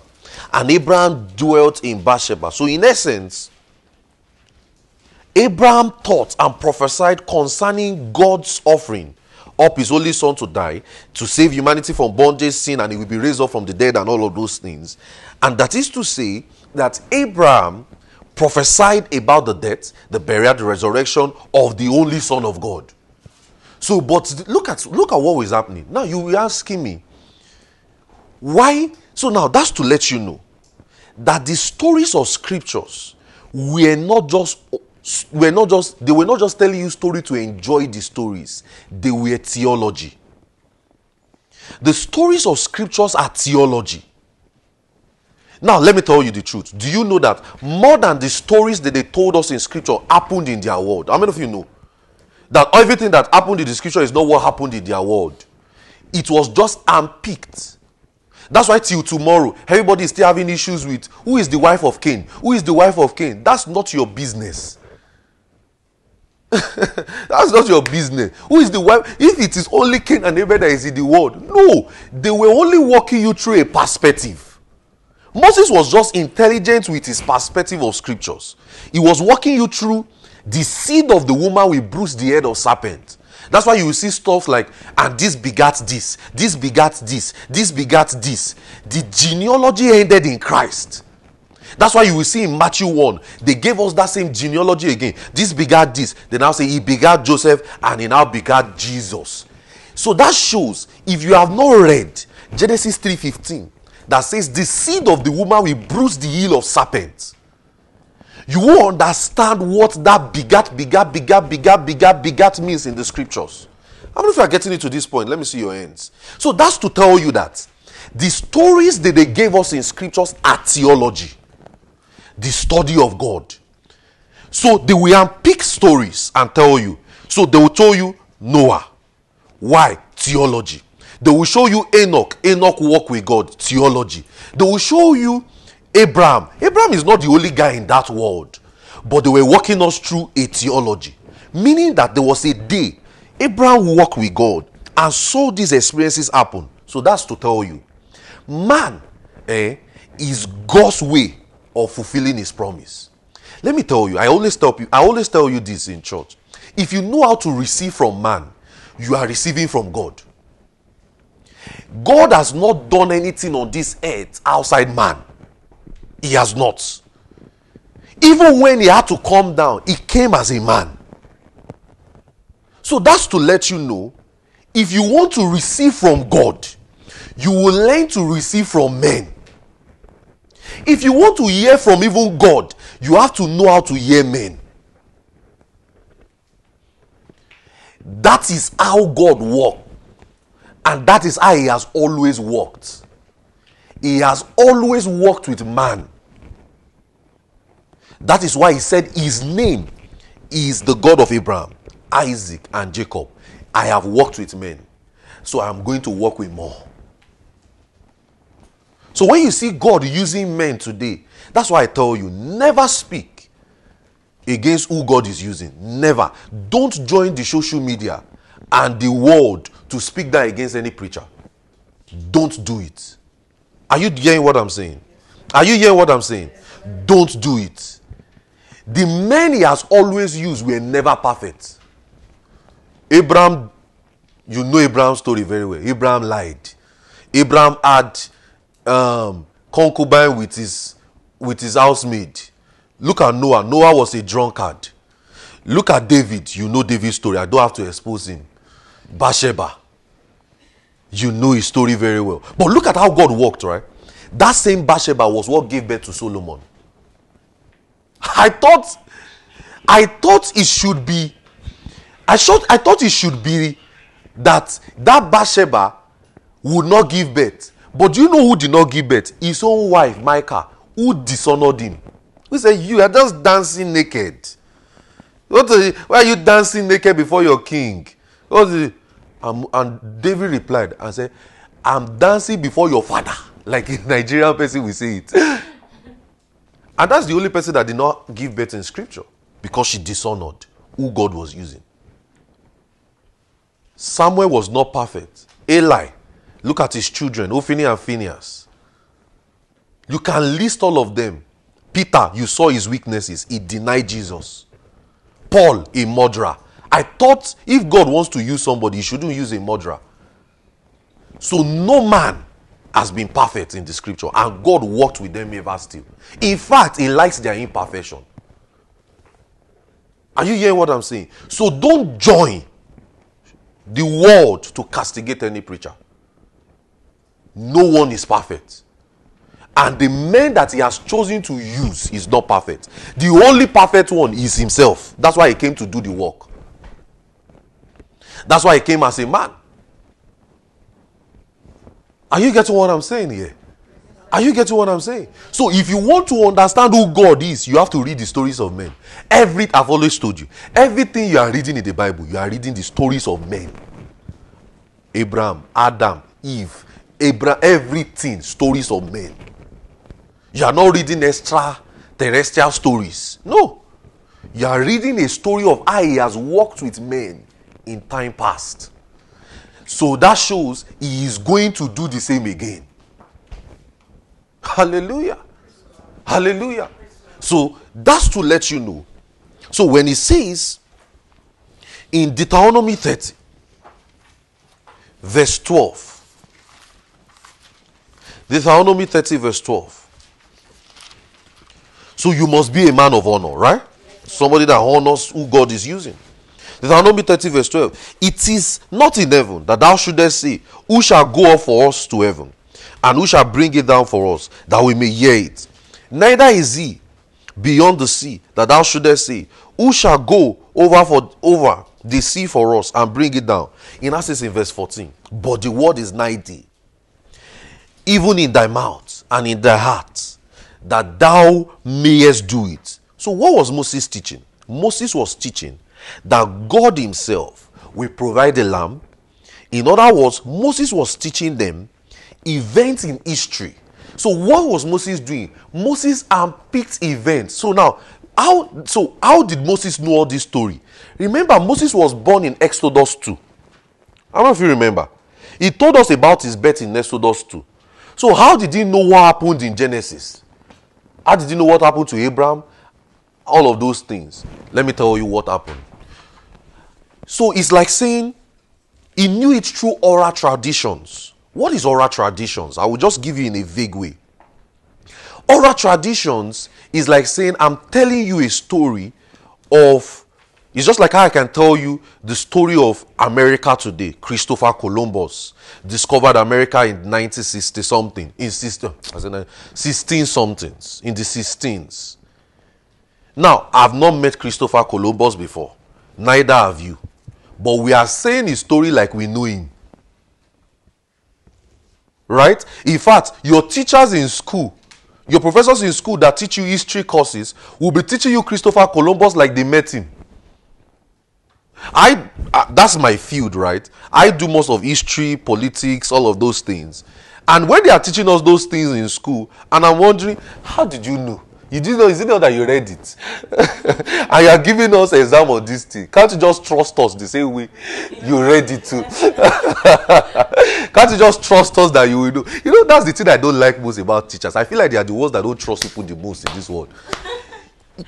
And Abraham dwelt in Beersheba. So, in essence, Abraham taught and prophesied concerning God's offering up his only son to die to save humanity from bondage, sin, and he will be raised up from the dead, and all of those things. And that is to say that Abraham prophesied about the death, the burial, the resurrection of the only Son of God. So, but look at look at what was happening. Now you will asking me, why? So now that's to let you know that the stories of scriptures were not just were not just they were not just telling you story to enjoy the stories. They were theology. The stories of scriptures are theology. Now let me tell you the truth. Do you know that more than the stories that they told us in scripture happened in their world? How many of you know that everything that happened in the scripture is not what happened in their world? It was just unpicked that's why till tomorrow everybody is still having issues with who is the wife of cain? Who is the wife of cain? That's not your business That's not your business. Who is the wife? If it is only Cain and Abel that is in the world, no, they were only walking you through a perspective. Moses was just intelligent with his perspective of scriptures. He was walking you through the seed of the woman will bruise the head of serpent. That's why you see stuff like, and this begat this, this begat this, this begat this. The genealogy ended in Christ. That's why you will see in Matthew 1, they gave us that same genealogy again. This begat this. They now say he begat Joseph and he now begat Jesus. So that shows if you have not read Genesis 3:15 that says the seed of the woman will bruise the heel of serpent. You will understand what that begat, begat, begat, begat, begat, begat means in the scriptures. How many of you are getting it to this point? Let me see your hands. So that's to tell you that the stories that they gave us in scriptures are theology the study of God. So they will unpick stories and tell you. So they will tell you Noah. Why? Theology. They will show you Enoch. Enoch walk with God. Theology. They will show you Abraham. Abraham is not the only guy in that world, but they were walking us through a theology, meaning that there was a day Abraham walked with God and saw these experiences happen. So that's to tell you, man eh, is God's way of fulfilling His promise. Let me tell you, I always tell you, I always tell you this in church. If you know how to receive from man, you are receiving from God. God has not done anything on this earth outside man. He has not. Even when he had to come down, he came as a man. So that's to let you know if you want to receive from God, you will learn to receive from men. If you want to hear from even God, you have to know how to hear men. That is how God works. And that is how He has always worked. He has always worked with man. That is why He said His name is the God of Abraham, Isaac, and Jacob. I have worked with men, so I'm going to work with more. So when you see God using men today, that's why I tell you never speak against who God is using. Never. Don't join the social media and the world to speak that against any preacher. Don't do it. Are you hearing what I'm saying? Are you hearing what I'm saying? Don't do it. The men he has always used were never perfect. Abraham, you know Abraham's story very well. Abraham lied. Abraham had um, concubine with his with his housemaid. Look at Noah. Noah was a drunkard. Look at David. You know David's story. I don't have to expose him. Bathsheba. You know his story very well. But look at how God worked, right? That same Bathsheba was what gave birth to Solomon. I thought, I thought it should be, I thought, I thought it should be that that Bathsheba would not give birth. But do you know who did not give birth? His own wife, Michal, who dishonored him. Who said, You are just dancing naked. What you, why are you dancing naked before your king? What is? Um, and David replied and said, I'm dancing before your father. Like a Nigerian person will say it. and that's the only person that did not give birth in scripture because she dishonored who God was using. Samuel was not perfect. Eli, look at his children, Hophni and Phineas. You can list all of them. Peter, you saw his weaknesses. He denied Jesus. Paul, a murderer. I thought if God wants to use somebody, he shouldn't use a murderer. So no man has been perfect in the scripture, and God worked with them ever still. In fact, He likes their imperfection. Are you hearing what I'm saying? So don't join the world to castigate any preacher. No one is perfect. And the man that he has chosen to use is not perfect. The only perfect one is himself. That's why he came to do the work. That's why he came as a man. Are you getting what I'm saying here? Are you getting what I'm saying? So, if you want to understand who God is, you have to read the stories of men. Every I've always told you, everything you are reading in the Bible, you are reading the stories of men. Abraham, Adam, Eve, Abraham, everything, stories of men. You are not reading extra terrestrial stories. No. You are reading a story of how he has worked with men in time past. So that shows he is going to do the same again. Hallelujah. Hallelujah. So that's to let you know. So when he says in Deuteronomy 30, verse 12, Deuteronomy 30, verse 12. So you must be a man of honor, right? Somebody that honors who God is using. Deuteronomy 30, verse 12. It is not in heaven that thou shouldest say, Who shall go up for us to heaven? And who shall bring it down for us, that we may hear it? Neither is he beyond the sea that thou shouldest say, Who shall go over for over the sea for us and bring it down? In Acts in verse 14. But the word is nigh thee, even in thy mouth and in thy heart, that thou mayest do it. So, what was Moses teaching? Moses was teaching that God Himself will provide a lamb, In other words, Moses was teaching them events in history. So what was Moses doing? Moses unpicked events. So now, how so how did Moses know all this story? Remember, Moses was born in Exodus 2. I don't know if you remember. He told us about his birth in Exodus 2. So how did he know what happened in Genesis? How did he know what happened to Abraham? All of those things. Let me tell you what happened. So it's like saying he knew it through oral traditions. What is oral traditions? I will just give you in a vague way. Oral traditions is like saying I'm telling you a story of it's just like how I can tell you the story of America today. Christopher Columbus discovered America in 1960 something, in 16, uh, 16 somethings, in the 16s. Now, I've not met Christopher Columbus before, neither have you. But we are saying his story like we know him. Right? In fact, your teachers in school, your professors in school that teach you history courses will be teaching you Christopher Columbus like they met him. I uh, that's my field, right? I do most of history, politics, all of those things. And when they are teaching us those things in school, and I'm wondering, how did you know? You didn't know, is it not that you read it? and you are giving us exam on this thing. Can't you just trust us the same way you read it too? Can't you just trust us that you will know? You know, that's the thing I don't like most about teachers. I feel like they are the ones that don't trust people the most in this world.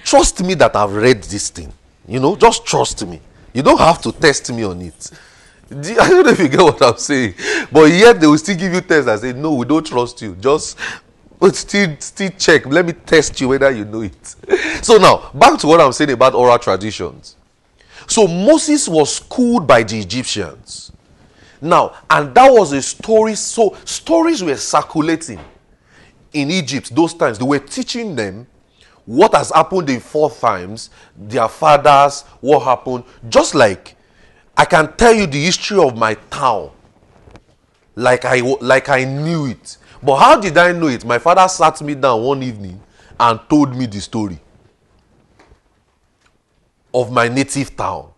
Trust me that I've read this thing. You know, just trust me. You don't have to test me on it. I don't know if you get what I'm saying. But yet they will still give you tests and say, no, we don't trust you. Just but still still check. Let me test you whether you know it. So now, back to what I'm saying about oral traditions. So Moses was schooled by the Egyptians. Now, and that was a story. So stories were circulating in Egypt those times. They were teaching them what has happened in four times, their fathers, what happened. Just like I can tell you the history of my town, like I like I knew it. But how did I know it? My father sat me down one evening and told me the story of my native town.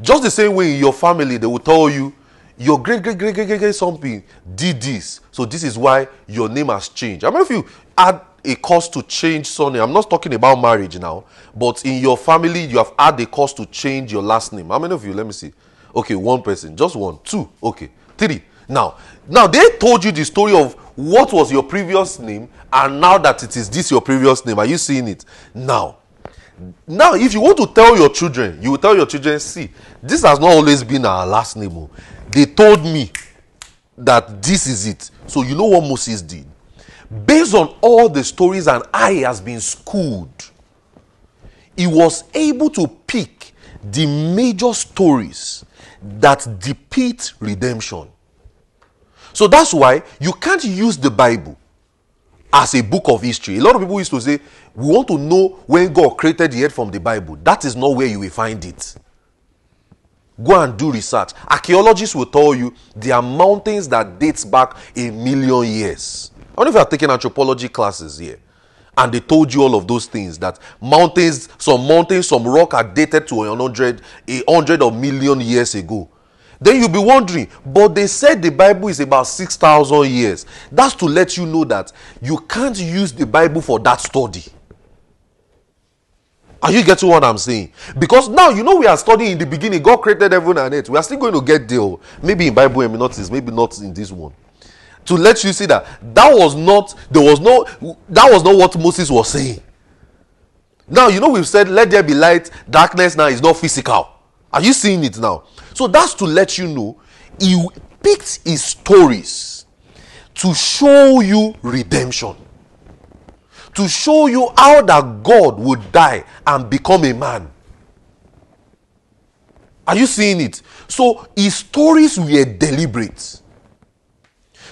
Just the same way in your family, they will tell you your great great great great great, great something did this, so this is why your name has changed. I mean, if you add a cost to change surname. I'm not talking about marriage now, but in your family, you have had a cost to change your last name. How many of you? Let me see. Okay, one person, just one, two, okay, three. Now, now they told you the story of what was your previous name, and now that it is this your previous name. Are you seeing it? Now, now if you want to tell your children, you will tell your children, see, this has not always been our last name. Oh. They told me that this is it. So you know what Moses did? Based on all the stories and I has been schooled, he was able to pick the major stories that depict redemption. So that's why you can't use the Bible as a book of history. A lot of people used to say, We want to know when God created the earth from the Bible. That is not where you will find it. Go and do research. Archaeologists will tell you there are mountains that dates back a million years. I wonder if you are taking anthropology classes here. And they told you all of those things that mountains, some mountains, some rock are dated to hundred, a hundred or million years ago. Then you'll be wondering, but they said the Bible is about 6,000 years. That's to let you know that you can't use the Bible for that study. Are you getting what I'm saying? Because now you know we are studying in the beginning, God created heaven and earth. We are still going to get there. Maybe in Bible, not maybe not in this one to let you see that that was not there was no that was not what moses was saying. Now you know we've said let there be light. Darkness now is not physical. Are you seeing it now? So that's to let you know he picked his stories to show you redemption. To show you how that god would die and become a man. Are you seeing it? So his stories were deliberate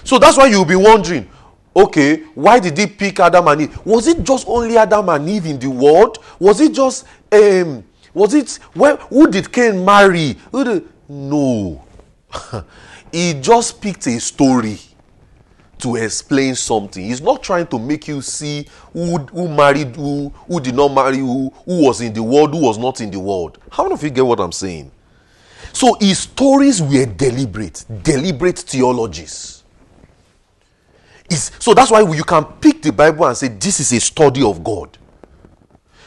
so that's why you'll be wondering, okay, why did he pick Adam and Eve? Was it just only Adam and Eve in the world? Was it just um was it well who did Cain marry? Who did, no. he just picked a story to explain something. He's not trying to make you see who, who married who, who did not marry who, who was in the world, who was not in the world. How many of you get what I'm saying? So his stories were deliberate, deliberate theologies. So that's why you can pick the Bible and say this is a study of God.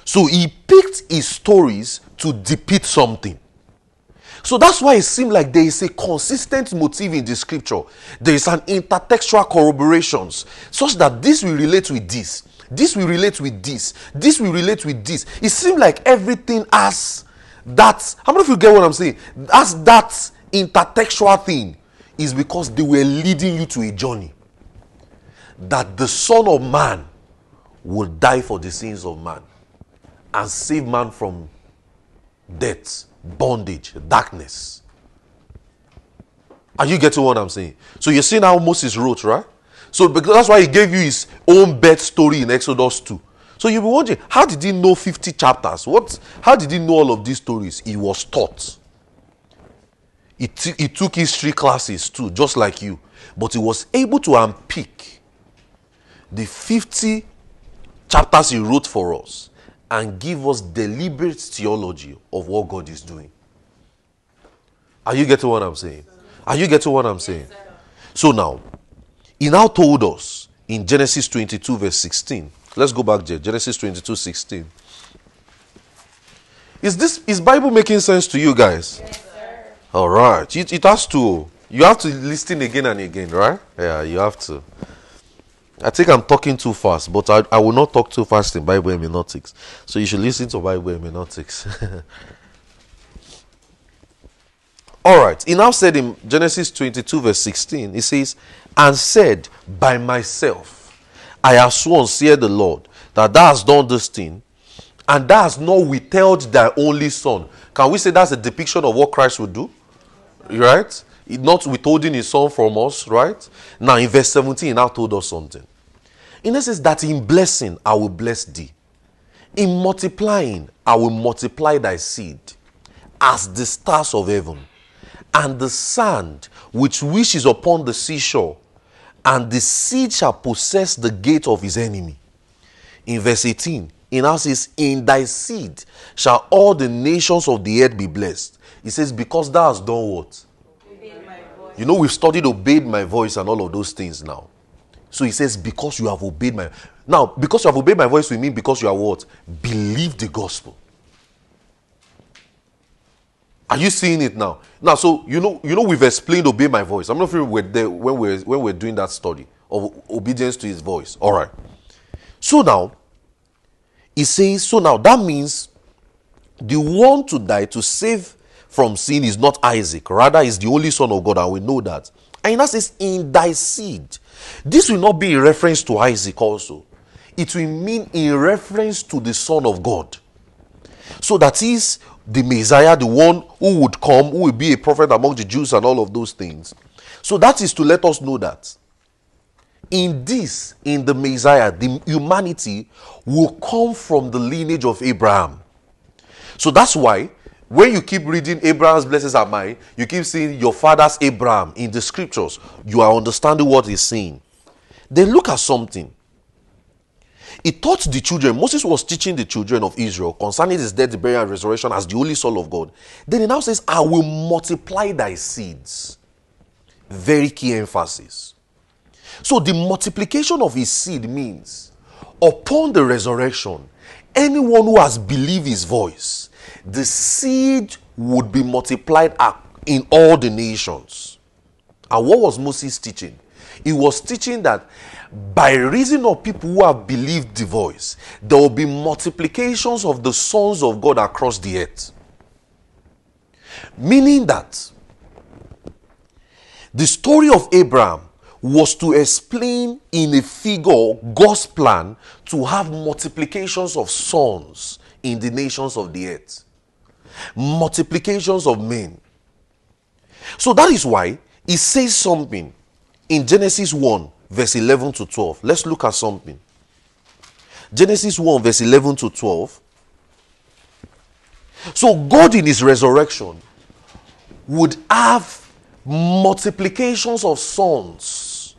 So he picked his stories to depict something. So that's why it seems like there is a consistent motive in the scripture. There is an intertextual corroborations such that this will relate with this, this will relate with this, this will relate with this. It seems like everything has that. How many of you get what I'm saying? As that intertextual thing is because they were leading you to a journey. That the Son of Man will die for the sins of man and save man from death bondage, darkness. Are you getting what I'm saying? So you're seeing how Moses wrote, right? So because that's why he gave you his own birth story in Exodus 2. So you'll be wondering, how did he know 50 chapters? What how did he know all of these stories? He was taught. He, t- he took history classes too, just like you. But he was able to unpick the 50 chapters he wrote for us and give us deliberate theology of what God is doing. Are you getting what I'm saying? Are you getting what I'm saying? So now, he now told us in Genesis 22, verse 16. Let's go back there. Genesis 22, 16. Is this is Bible making sense to you guys? Yes, sir. All right. It, it has to. You have to listen again and again, right? Yeah, you have to. I think I'm talking too fast, but I, I will not talk too fast in Bible hermeneutics. So you should listen to Bible hermeneutics. All right. He now said in Genesis 22, verse 16, he says, And said, By myself, I have sworn, saith the Lord, that thou hast done this thing, and thou hast not withheld thy only son. Can we say that's a depiction of what Christ would do? Right? Not withholding his son from us, right? Now, in verse 17, he now told us something. In essence, that in blessing, I will bless thee. In multiplying, I will multiply thy seed as the stars of heaven, and the sand which wishes upon the seashore, and the seed shall possess the gate of his enemy. In verse 18, he now says, In thy seed shall all the nations of the earth be blessed. He says, Because thou hast done what? You know, we've studied obeyed my voice and all of those things now. So he says, because you have obeyed my now, because you have obeyed my voice, we mean because you are what? Believe the gospel. Are you seeing it now? Now, so you know, you know, we've explained obey my voice. I'm not sure we're there when we're when we're doing that study of obedience to his voice. All right. So now, he says, so now that means the one to die to save from sin is not Isaac, rather is the only son of God, and we know that. And that says, in thy seed. This will not be in reference to Isaac also. It will mean in reference to the Son of God. So that is the Messiah, the one who would come, who will be a prophet among the Jews and all of those things. So that is to let us know that in this, in the Messiah, the humanity will come from the lineage of Abraham. So that's why when you keep reading Abraham's blessings are mine, you keep seeing your father's Abraham in the scriptures. You are understanding what he's saying. Then look at something. He taught the children, Moses was teaching the children of Israel concerning his death, burial, and resurrection as the only son of God. Then he now says, I will multiply thy seeds. Very key emphasis. So the multiplication of his seed means upon the resurrection, anyone who has believed his voice, the seed would be multiplied in all the nations. And what was Moses teaching? He was teaching that by reason of people who have believed the voice, there will be multiplications of the sons of God across the earth. Meaning that the story of Abraham was to explain in a figure God's plan to have multiplications of sons in the nations of the earth, multiplications of men. So that is why he says something in Genesis 1, verse 11 to 12. Let's look at something. Genesis 1, verse 11 to 12. So, God in his resurrection would have multiplications of sons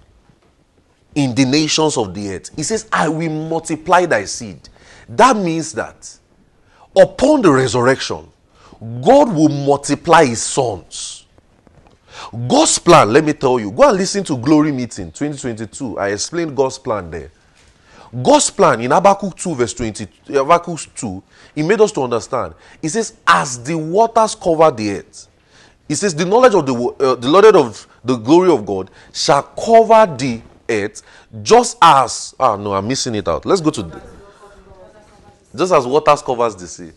in the nations of the earth. He says, I will multiply thy seed. That means that upon the resurrection, God will multiply his sons. God's plan, let me tell you, go and listen to Glory Meeting 2022. I explained God's plan there. God's plan in Habakkuk 2, verse 20, Habakkuk 2, he made us to understand. He says, As the waters cover the earth, he says, The knowledge of the, uh, the knowledge of the glory of God shall cover the earth, just as. Ah, no, I'm missing it out. Let's go to. The, just as waters covers the sea.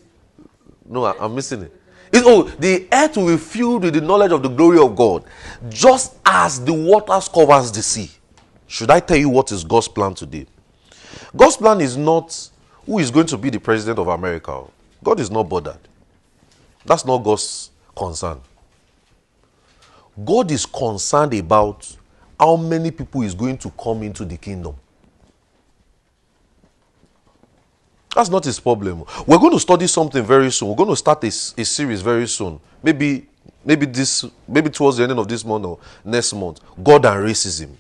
No, I, am missing it. It's, oh, the earth will be filled with the knowledge of the glory of God, just as the waters covers the sea. Should I tell you what is God's plan today? God's plan is not who is going to be the president of America. God is not bothered. That's not God's concern. God is concerned about how many people is going to come into the kingdom. That's not his problem. We're going to study something very soon. We're going to start a, a series very soon. Maybe, maybe this, maybe towards the end of this month or next month. God and racism.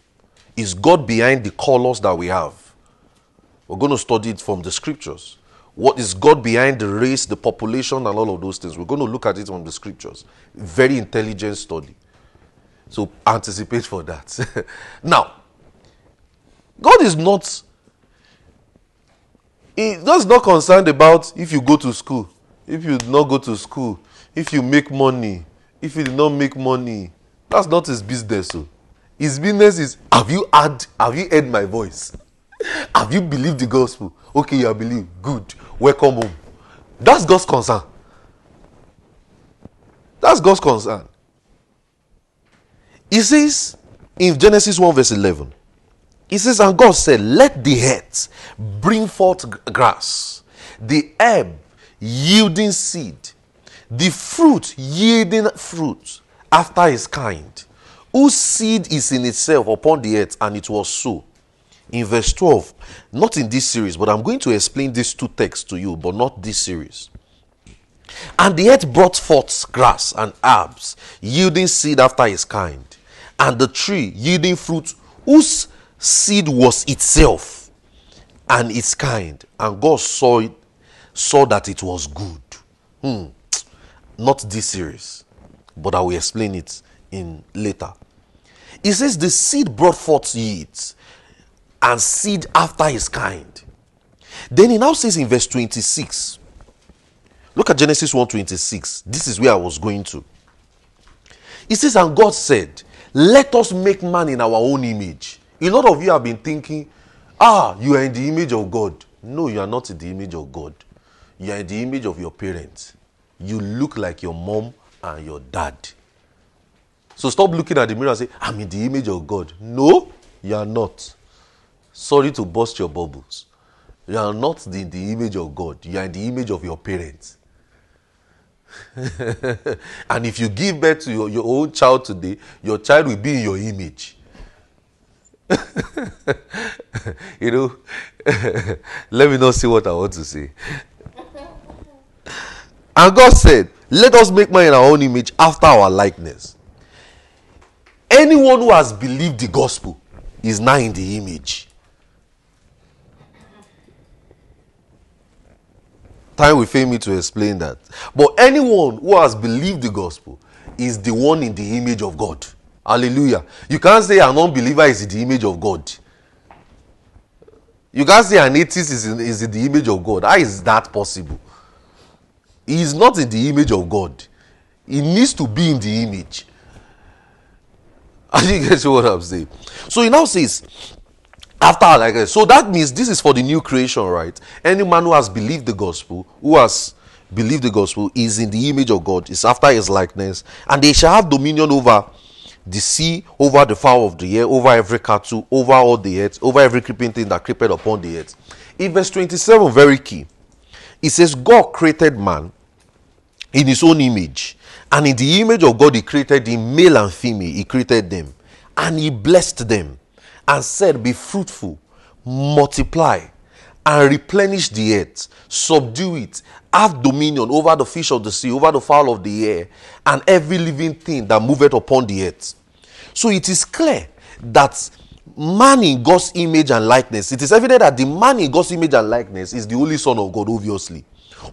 Is God behind the colors that we have? We're going to study it from the scriptures. What is God behind the race, the population, and all of those things? We're going to look at it from the scriptures. Very intelligent study. So anticipate for that. now, God is not He just not concerned about if you go to school, if you not go to school, if you make money, if you did not make money. That's not his business. So. His business is have you heard have you heard my voice? Have you believed the gospel? Okay, you have believed. Good. Welcome home. That's God's concern. That's God's concern. He says in Genesis 1, verse 11, He says, And God said, Let the earth bring forth grass, the herb yielding seed, the fruit yielding fruit after his kind, whose seed is in itself upon the earth, and it was so in verse 12, not in this series, but I'm going to explain these two texts to you, but not this series. And the earth brought forth grass and herbs, yielding seed after his kind, and the tree yielding fruit whose seed was itself and its kind. And God saw it, saw that it was good. Hmm. Not this series, but I will explain it in later. It says the seed brought forth seeds and seed after his kind. Then he now says in verse 26. Look at Genesis 1:26. This is where I was going to. He says, And God said, Let us make man in our own image. A lot of you have been thinking, Ah, you are in the image of God. No, you are not in the image of God. You are in the image of your parents. You look like your mom and your dad. So stop looking at the mirror and say, I'm in the image of God. No, you are not. Sorry to burst your bubbles. You are not the, the image of God. You are in the image of your parents. and if you give birth to your, your own child today, your child will be in your image. you know, let me not see what I want to see. And God said, Let us make man in our own image after our likeness. Anyone who has believed the gospel is now in the image. Time will fail me to explain that. But anyone who has believed the gospel is the one in the image of God. Hallelujah. You can't say an unbeliever is the image of God. You can't say an atheist is in, is the image of God. How is that possible? He is not in the image of God. He needs to be in the image. Think you get what I'm saying. So he now says, after like so that means this is for the new creation right any man who has believed the gospel who has believed the gospel is in the image of god is after his likeness and they shall have dominion over the sea over the fowl of the air over every cattle over all the earth over every creeping thing that creepeth upon the earth. In verse 27 very key. It says god created man in his own image and in the image of god he created him male and female he created them and he blessed them and said, Be fruitful, multiply, and replenish the earth, subdue it, have dominion over the fish of the sea, over the fowl of the air, and every living thing that moveth upon the earth. So it is clear that man in God's image and likeness, it is evident that the man in God's image and likeness is the only Son of God, obviously.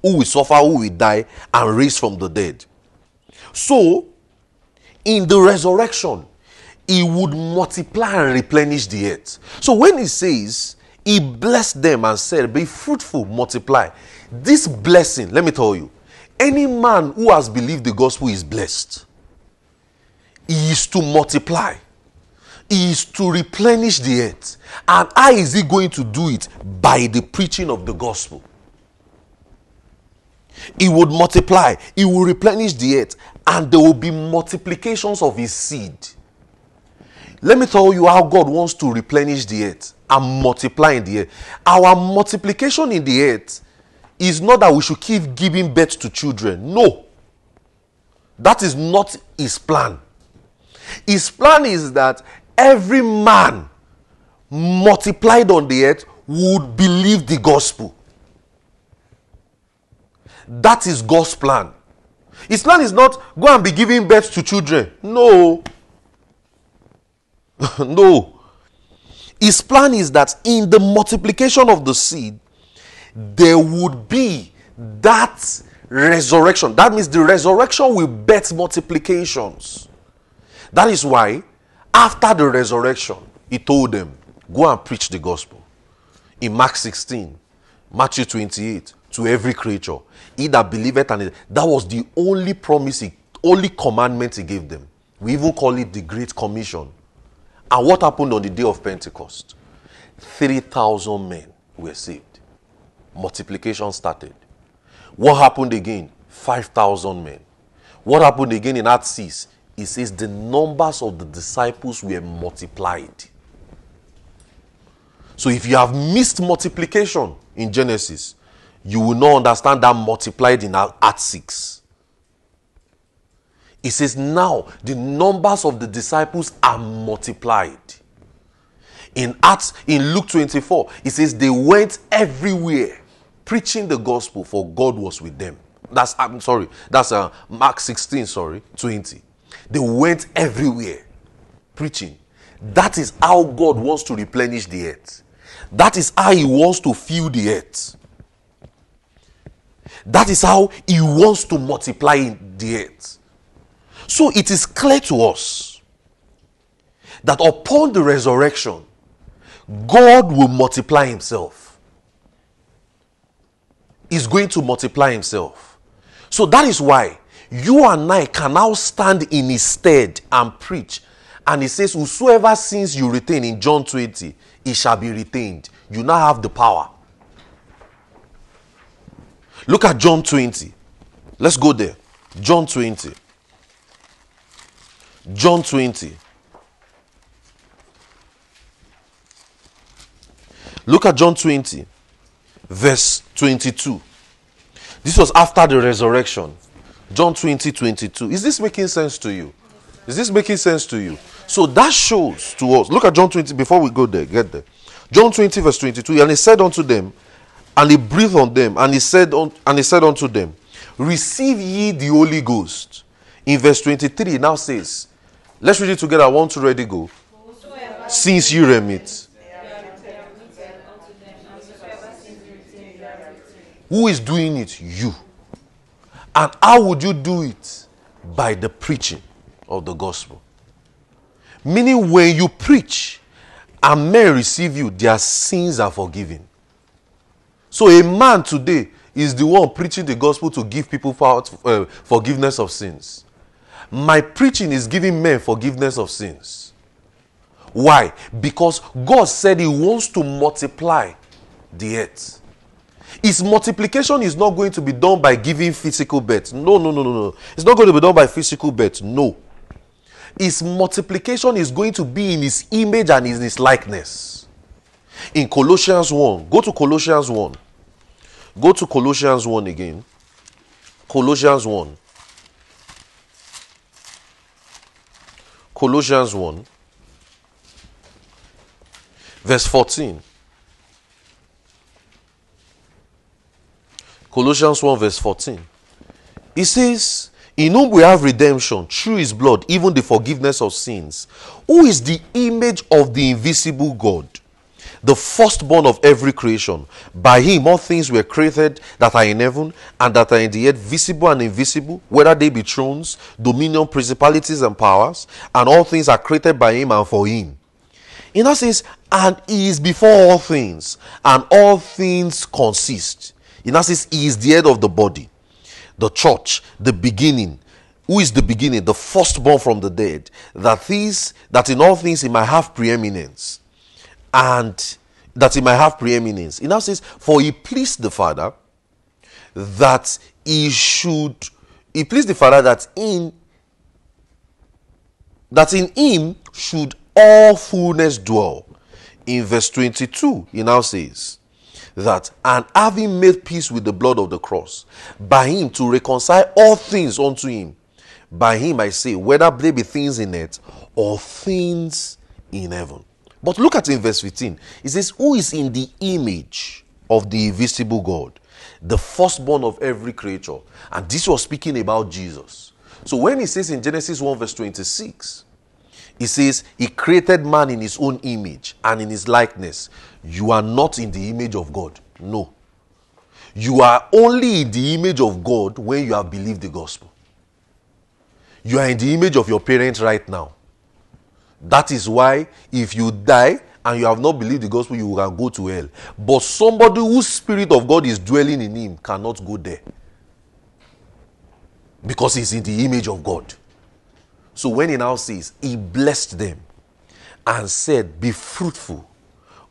who will suffer, who will die, and raise from the dead. So, in the resurrection, he would multiply and replenish the earth. So when he says he blessed them and said, Be fruitful, multiply. This blessing, let me tell you, any man who has believed the gospel is blessed. He is to multiply, he is to replenish the earth. And how is he going to do it? By the preaching of the gospel. He would multiply, he will replenish the earth, and there will be multiplications of his seed. Let me tell you how God wants to replenish the earth and multiply in the earth. Our multiplication in the earth is not that we should keep giving birth to children. No. That is not his plan. His plan is that every man multiplied on the earth would believe the gospel. That is God's plan. His plan is not go and be giving birth to children. No. no. His plan is that in the multiplication of the seed, there would be that resurrection. That means the resurrection will birth multiplications. That is why, after the resurrection, he told them, Go and preach the gospel. In Mark 16, Matthew 28, to every creature. He that believeth and that was the only promise, he, only commandment he gave them. We even call it the Great Commission. And what happened on the day of Pentecost? 3,000 men were saved. Multiplication started. What happened again? 5,000 men. What happened again in Acts 6? It says the numbers of the disciples were multiplied. So if you have missed multiplication in Genesis, you will not understand that multiplied in Acts 6. It says, Now the numbers of the disciples are multiplied. In Acts, in Luke 24, it says, They went everywhere preaching the gospel, for God was with them. That's, I'm sorry, that's uh, Mark 16, sorry, 20. They went everywhere preaching. That is how God wants to replenish the earth. That is how He wants to fill the earth. That is how He wants to multiply the earth. So it is clear to us that upon the resurrection, God will multiply Himself. He's going to multiply Himself. So that is why you and I can now stand in His stead and preach. And He says, Whosoever sins you retain in John 20, it shall be retained. You now have the power. Look at John 20. Let's go there. John 20. John 20. Look at John 20, verse 22. This was after the resurrection. John 20, 22. Is this making sense to you? Is this making sense to you? So that shows to us. Look at John 20 before we go there. Get there. John 20, verse 22. And he said unto them, and he breathed on them, and he said, on, and he said unto them, Receive ye the Holy Ghost. In verse 23, now says, Let's read it together. Want to ready go. Since you remit. Who is doing it? You. And how would you do it? By the preaching of the gospel. Meaning, when you preach and men receive you, their sins are forgiven. So, a man today is the one preaching the gospel to give people uh, forgiveness of sins. My preaching is giving men forgiveness of sins. Why? Because God said He wants to multiply the earth. His multiplication is not going to be done by giving physical birth. No, no, no, no, no. It's not going to be done by physical birth. No. His multiplication is going to be in His image and in His likeness. In Colossians 1, go to Colossians 1. Go to Colossians 1 again. Colossians 1. Colossians 1, verse 14. Colossians 1, verse 14. It says, In whom we have redemption through his blood, even the forgiveness of sins, who is the image of the invisible God, the firstborn of every creation. By him all things were created that are in heaven and that are in the earth, visible and invisible, whether they be thrones, dominion, principalities, and powers, and all things are created by him and for him. In that says, and he is before all things, and all things consist. In that says, he is the head of the body, the church, the beginning. Who is the beginning? The firstborn from the dead. That these that in all things he might have preeminence. And that he might have preeminence. He now says, for he pleased the Father that he should he pleased the Father that in that in him should all fullness dwell. In verse 22, he now says that, and having made peace with the blood of the cross, by him to reconcile all things unto him. By him I say, whether there be things in it or things in heaven. But look at in verse 15. It says, Who is in the image of the invisible God, the firstborn of every creature? And this was speaking about Jesus. So when he says in Genesis 1, verse 26, he says, He created man in his own image and in his likeness. You are not in the image of God. No. You are only in the image of God when you have believed the gospel. You are in the image of your parents right now. That is why if you die and you have not believed the gospel, you can go to hell. But somebody whose spirit of God is dwelling in him cannot go there. Because he's in the image of God. So when he now says, He blessed them and said, Be fruitful,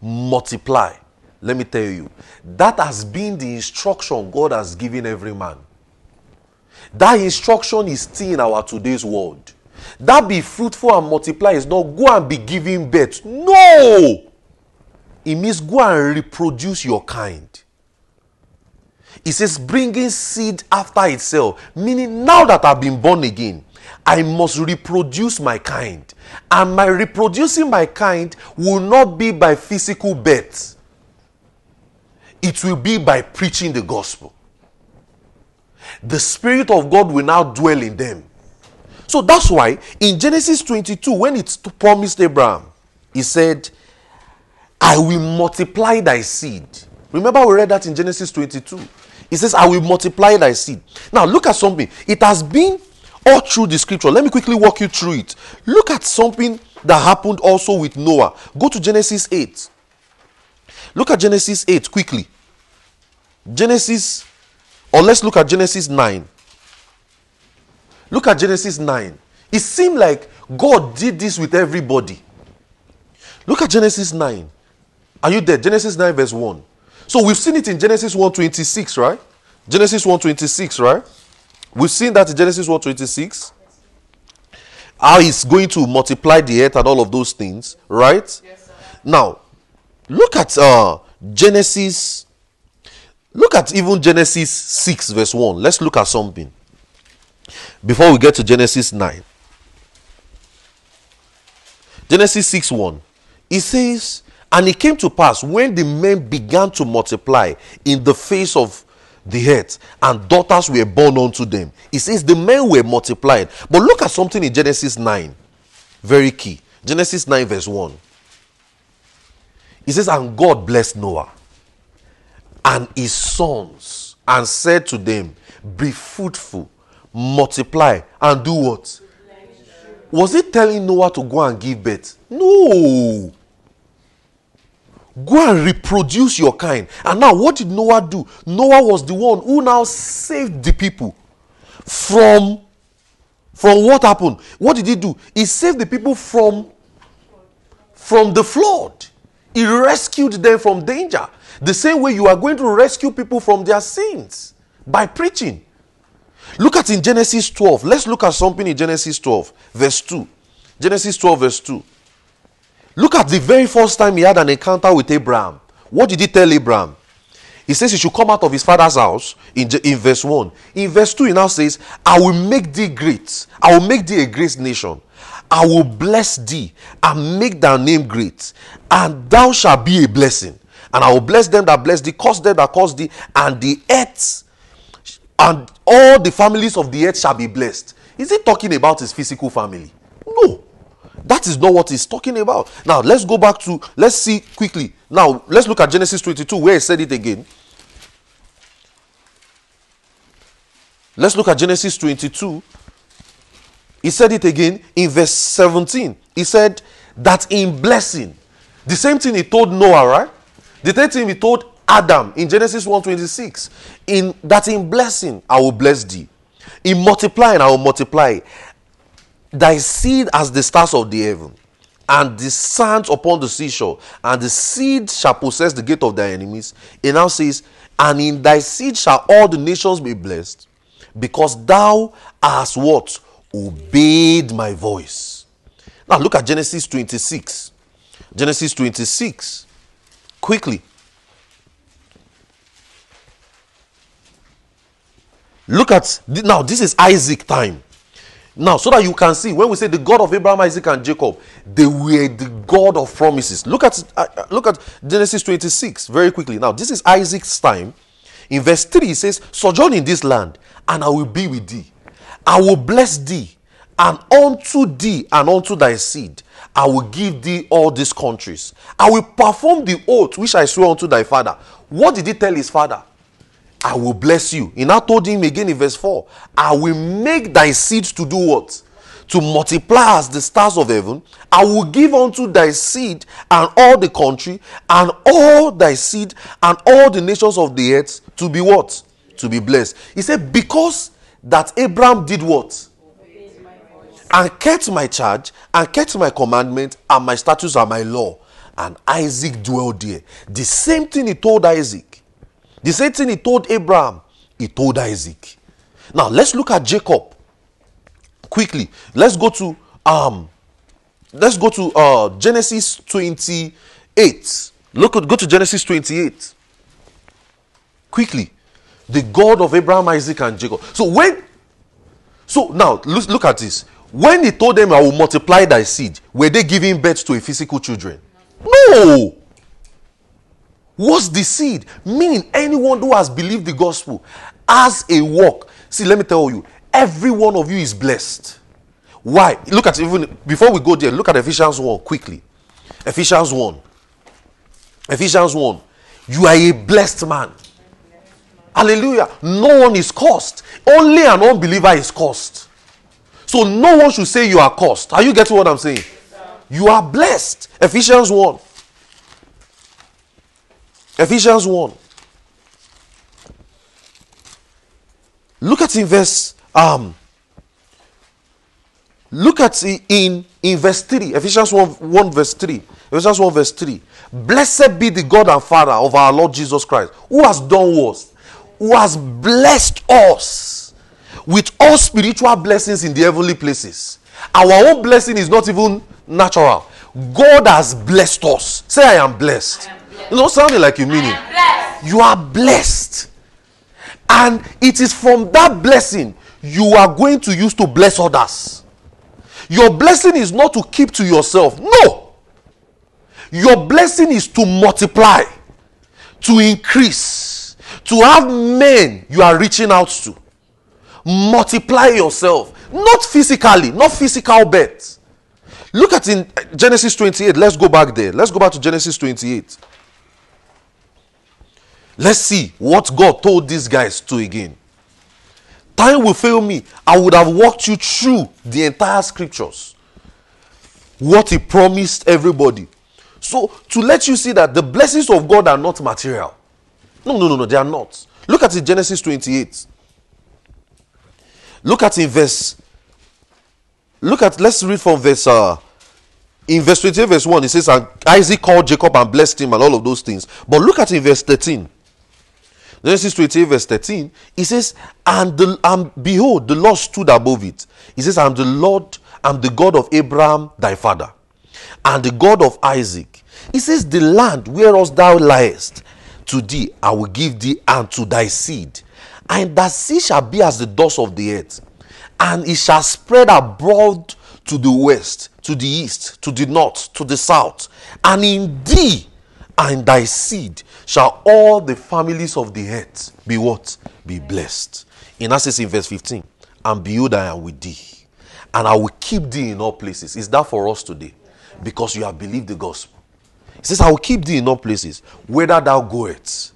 multiply. Let me tell you, that has been the instruction God has given every man. That instruction is still in our today's world. That be fruitful and multiply is not go and be giving birth. No! It means go and reproduce your kind. It says bringing seed after itself, meaning now that I've been born again, I must reproduce my kind. And my reproducing my kind will not be by physical birth, it will be by preaching the gospel. The Spirit of God will now dwell in them. So that's why in Genesis 22, when it's promised Abraham, he said, I will multiply thy seed. Remember, we read that in Genesis 22. He says, I will multiply thy seed. Now, look at something. It has been all through the scripture. Let me quickly walk you through it. Look at something that happened also with Noah. Go to Genesis 8. Look at Genesis 8 quickly. Genesis, or let's look at Genesis 9. Look at Genesis 9. It seemed like God did this with everybody. Look at Genesis 9. Are you there? Genesis 9, verse 1. So we've seen it in Genesis 1:26, right? Genesis 1:26, right? We've seen that in Genesis 1:26. How he's going to multiply the earth and all of those things, right? Yes, sir. Now, look at uh Genesis. Look at even Genesis 6, verse 1. Let's look at something before we get to Genesis 9. Genesis 6 1. It says, And it came to pass when the men began to multiply in the face of the earth, and daughters were born unto them. It says, The men were multiplied. But look at something in Genesis 9. Very key. Genesis 9, verse 1. It says, And God blessed Noah and his sons and said to them, Be fruitful, multiply, and do what? Was it telling Noah to go and give birth? No. Go and reproduce your kind. And now, what did Noah do? Noah was the one who now saved the people from from what happened. What did he do? He saved the people from from the flood. He rescued them from danger. The same way you are going to rescue people from their sins by preaching. Look at in Genesis 12. Let's look at something in Genesis 12, verse 2. Genesis 12, verse 2. Look at the very first time he had an encounter with Abraham. What did he tell Abraham? He says he should come out of his father's house in, in verse 1. In verse 2, he now says, I will make thee great. I will make thee a great nation. I will bless thee and make thy name great, and thou shalt be a blessing. And I will bless them that bless thee, curse them that curse thee, and the earth and all the families of the earth shall be blessed. Is he talking about his physical family? No. That is not what he's talking about. Now, let's go back to, let's see quickly. Now, let's look at Genesis 22, where he said it again. Let's look at Genesis 22. He said it again in verse 17. He said that in blessing, the same thing he told Noah, right? The same thing he told Adam in Genesis 1:26. In that in blessing I will bless thee. In multiplying I will multiply thy seed as the stars of the heaven, and the sands upon the seashore, and the seed shall possess the gate of thy enemies. It now says, And in thy seed shall all the nations be blessed, because thou hast what? Obeyed my voice. Now look at Genesis 26. Genesis 26. Quickly. Look at now, this is Isaac time. Now, so that you can see, when we say the God of Abraham, Isaac, and Jacob, they were the God of promises. Look at uh, uh, look at Genesis 26 very quickly. Now, this is Isaac's time. In verse 3, he says, Sojourn in this land, and I will be with thee. I will bless thee, and unto thee and unto thy seed I will give thee all these countries. I will perform the oath which I swore unto thy father. What did he tell his father? I will bless you. He now told him again in verse 4 I will make thy seed to do what? To multiply as the stars of heaven. I will give unto thy seed and all the country and all thy seed and all the nations of the earth to be what? To be blessed. He said, Because that Abraham did what? And kept my charge and kept my commandment and my statutes and my law. And Isaac dwelled there. The same thing he told Isaac. The same thing he told Abraham, he told Isaac. Now let's look at Jacob quickly. Let's go to um let's go to uh Genesis 28. Look at go to Genesis 28. Quickly. The God of Abraham, Isaac, and Jacob. So when so now look, look at this. When he told them, I will multiply thy seed, were they giving birth to a physical children? No. What's the seed? Meaning, anyone who has believed the gospel as a work. See, let me tell you, every one of you is blessed. Why? Look at even before we go there, look at Ephesians 1 quickly. Ephesians 1. Ephesians 1. You are a blessed man. Hallelujah. No one is cursed. Only an unbeliever is cursed. So no one should say you are cursed. Are you getting what I'm saying? You are blessed. Ephesians 1. Ephesians 1. Look at in verse um look at in in verse 3 ephesians 1, 1 verse 3 ephesians 1 verse 3 blessed be the god and father of our lord jesus christ who has done us who has blessed us with all spiritual blessings in the heavenly places. Our own blessing is not even natural. God has blessed us. Say i am blessed, I am blessed. You know sounding like you mean it you are blessed and it is from that blessing you are going to use to bless others your blessing is not to keep to yourself. No. Your blessing is to multiply, to increase, to have men you are reaching out to. Multiply yourself. Not physically, not physical birth. Look at in Genesis 28. Let's go back there. Let's go back to Genesis 28. Let's see what God told these guys to again. Time will fail me. I would have walked you through the entire scriptures. What he promised everybody. So, to let you see that the blessings of God are not material. No, no, no, no, they are not. Look at it, Genesis 28. Look at in verse. Look at, let's read from verse. Uh, in verse 28, verse 1, it says, And Isaac called Jacob and blessed him, and all of those things. But look at in verse 13. Genesis 28, verse 13, he says, and, the, and behold, the Lord stood above it. He says, I'm the Lord, I'm the God of Abraham, thy father, and the God of Isaac. He says, The land whereas thou liest, to thee I will give thee and to thy seed. And that seed shall be as the dust of the earth, and it shall spread abroad to the west, to the east, to the north, to the south. And in thee and thy seed shall all the families of the earth be what? Be blessed. In Acts in verse 15, and behold, I am with thee, and I will keep thee in all places. Is that for us today? Because you have believed the gospel. He says, I will keep thee in all places, whither thou goest,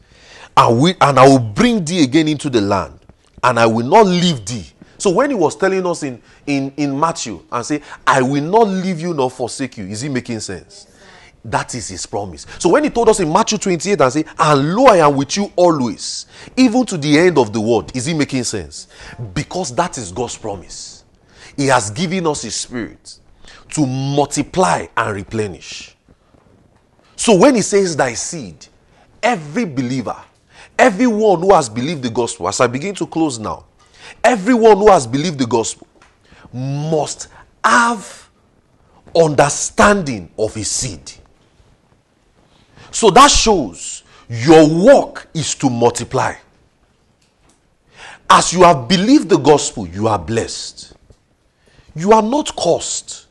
and, we, and I will bring thee again into the land, and I will not leave thee. So when he was telling us in, in, in Matthew and say, I will not leave you nor forsake you, is he making sense? That is his promise. So when he told us in Matthew 28 and say, And lo, I am with you always, even to the end of the world, is he making sense? Because that is God's promise. He has given us his spirit to multiply and replenish. So when he says thy seed, every believer, everyone who has believed the gospel, as I begin to close now, everyone who has believed the gospel must have understanding of his seed. So that shows your work is to multiply. As you have believed the gospel, you are blessed. You are not cursed.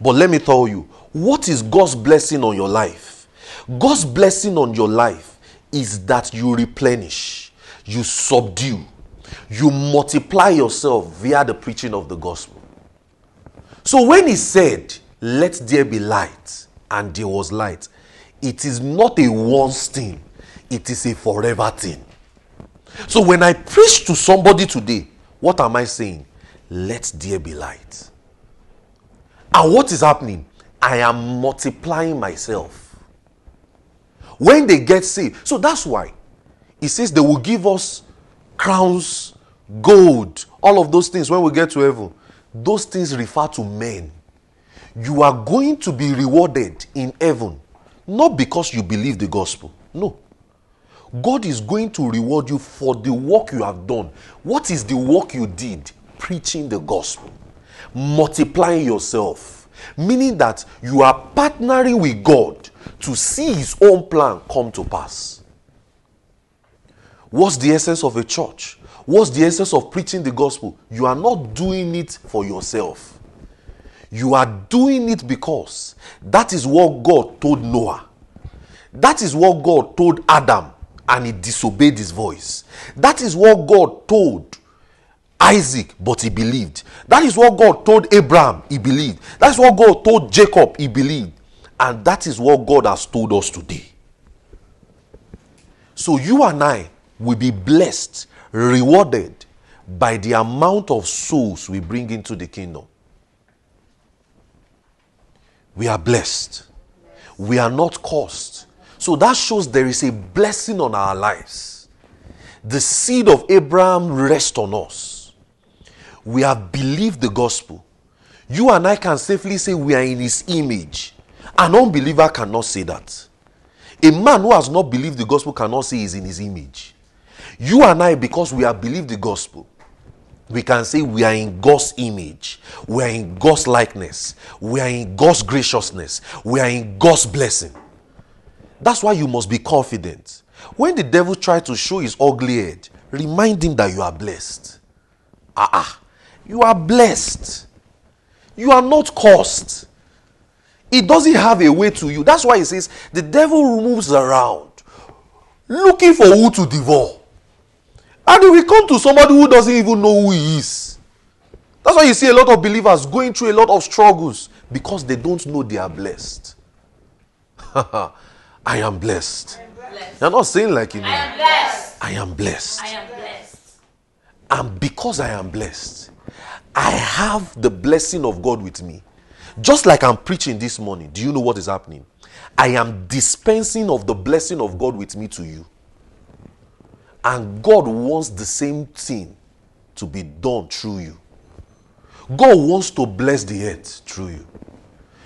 But let me tell you, what is God's blessing on your life? God's blessing on your life is that you replenish, you subdue, you multiply yourself via the preaching of the gospel. So when he said, Let there be light, and there was light, it is not a once thing, it is a forever thing. So when I preach to somebody today, what am I saying? Let there be light. And what is happening? I am multiplying myself. When they get saved, so that's why he says they will give us crowns, gold, all of those things when we get to heaven. Those things refer to men. You are going to be rewarded in heaven not because you believe the gospel. No. God is going to reward you for the work you have done. What is the work you did? Preaching the gospel, multiplying yourself, meaning that you are partnering with God to see His own plan come to pass. What's the essence of a church? What's the essence of preaching the gospel? You are not doing it for yourself. You are doing it because that is what God told Noah. That is what God told Adam, and he disobeyed his voice. That is what God told Isaac, but he believed. That is what God told Abraham, he believed. That's what God told Jacob, he believed. And that is what God has told us today. So you and I will be blessed, rewarded by the amount of souls we bring into the kingdom. We are blessed. We are not cursed. So that shows there is a blessing on our lives. The seed of Abraham rests on us. We have believed the gospel. You and I can safely say we are in his image. An unbeliever cannot say that. A man who has not believed the gospel cannot say he's in his image. You and I, because we have believed the gospel, we can say we are in God's image, we are in God's likeness, we are in God's graciousness, we are in God's blessing. That's why you must be confident. When the devil tries to show his ugly head, remind him that you are blessed. Ah, ah. You are blessed. You are not cursed. It doesn't have a way to you. That's why he says the devil moves around looking for who to devour. And he will come to somebody who doesn't even know who he is. That's why you see a lot of believers going through a lot of struggles because they don't know they are blessed. I am blessed. blessed. You're not saying like you know. I am blessed. I am blessed. I am blessed. And because I am blessed, I have the blessing of God with me. Just like I'm preaching this morning, do you know what is happening? I am dispensing of the blessing of God with me to you. And God wants the same thing to be done through you. God wants to bless the earth through you.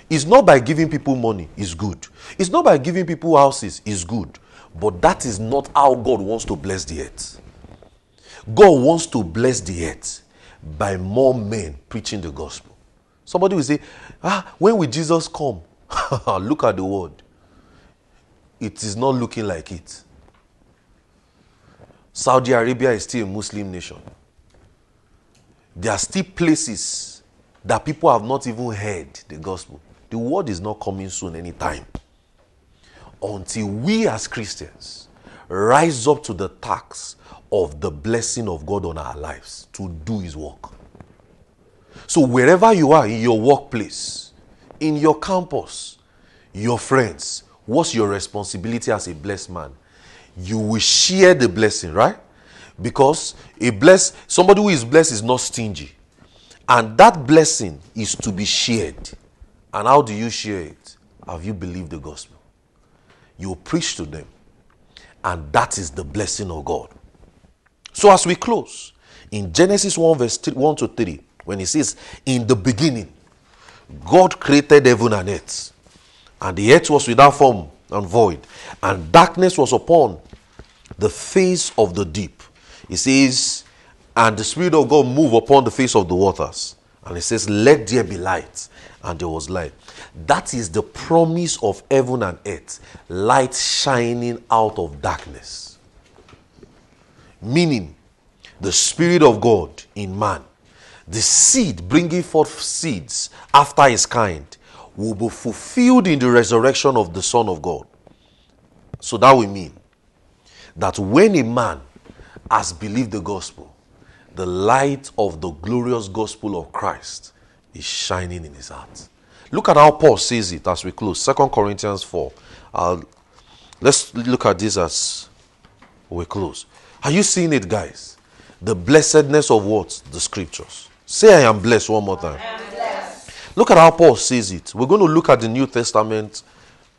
It's not by giving people money, it's good. It's not by giving people houses, it's good. But that is not how God wants to bless the earth. God wants to bless the earth by more men preaching the gospel. Somebody will say, Ah, when will Jesus come? Look at the world. It is not looking like it. Saudi Arabia is still a Muslim nation. There are still places that people have not even heard the gospel. The word is not coming soon anytime. Until we as Christians rise up to the task of the blessing of God on our lives to do his work. So, wherever you are in your workplace, in your campus, your friends, what's your responsibility as a blessed man? You will share the blessing, right? Because a blessed somebody who is blessed is not stingy. And that blessing is to be shared. And how do you share it? Have you believed the gospel? You preach to them. And that is the blessing of God. So as we close, in Genesis 1, verse 1 to 3, when he says, In the beginning, God created heaven and earth, and the earth was without form and void, and darkness was upon the face of the deep. He says, And the Spirit of God moved upon the face of the waters. And he says, Let there be light. And there was light. That is the promise of heaven and earth light shining out of darkness. Meaning, the Spirit of God in man, the seed bringing forth seeds after his kind, will be fulfilled in the resurrection of the Son of God. So that will mean that when a man has believed the gospel, the light of the glorious gospel of Christ is shining in his heart. Look at how Paul says it as we close. Second Corinthians 4. Uh, let's look at this as we close. Are you seeing it, guys? The blessedness of what? The scriptures. Say, I am blessed one more time. Look at how Paul says it. We're going to look at the New Testament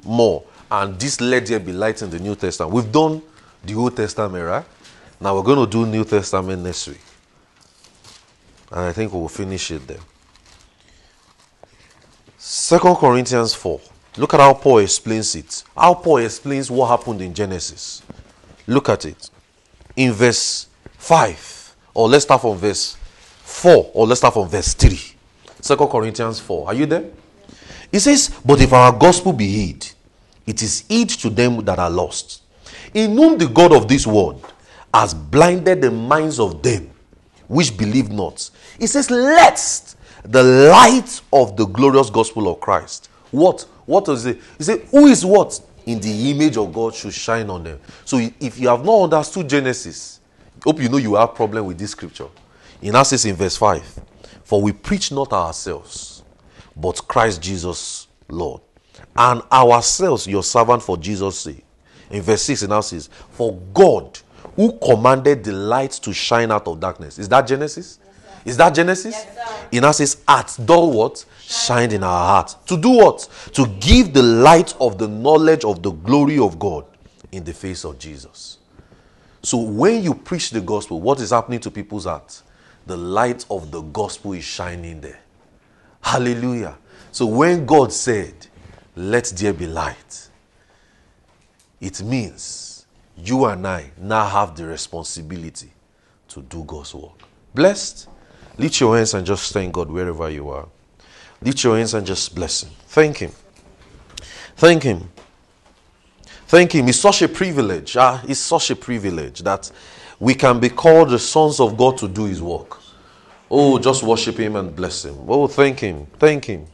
more. And this let there be light in the New Testament. We've done the Old Testament, right? Now we're going to do New Testament next week. And I think we'll finish it there. Second Corinthians 4. Look at how Paul explains it. How Paul explains what happened in Genesis. Look at it. In verse 5. Or let's start from verse 4. Or let's start from verse 3. Second Corinthians 4. Are you there? He says, But if our gospel be hid, it is hid to them that are lost, in whom the God of this world has blinded the minds of them which believe not. He says, Lest the light of the glorious gospel of Christ. What? What is it? He said, Who is what? In the image of God should shine on them. So if you have not understood Genesis, hope you know you have problem with this scripture. In says in verse 5, For we preach not ourselves, but Christ Jesus Lord. And ourselves your servant for Jesus' sake. In verse 6 it now says, For God who commanded the light to shine out of darkness. Is that Genesis? Is that Genesis? Yes, in us says, at dull what? Shined in our heart. To do what? To give the light of the knowledge of the glory of God in the face of Jesus. So when you preach the gospel, what is happening to people's hearts? The light of the gospel is shining there. Hallelujah. So when God said, Let there be light, it means you and I now have the responsibility to do God's work. Blessed Lift your hands and just thank God wherever you are. Lift your hands and just bless Him. Thank Him. Thank Him. Thank Him. It's such a privilege. Ah, it's such a privilege that we can be called the sons of God to do His work. Oh, just worship Him and bless Him. Oh, thank Him. Thank Him.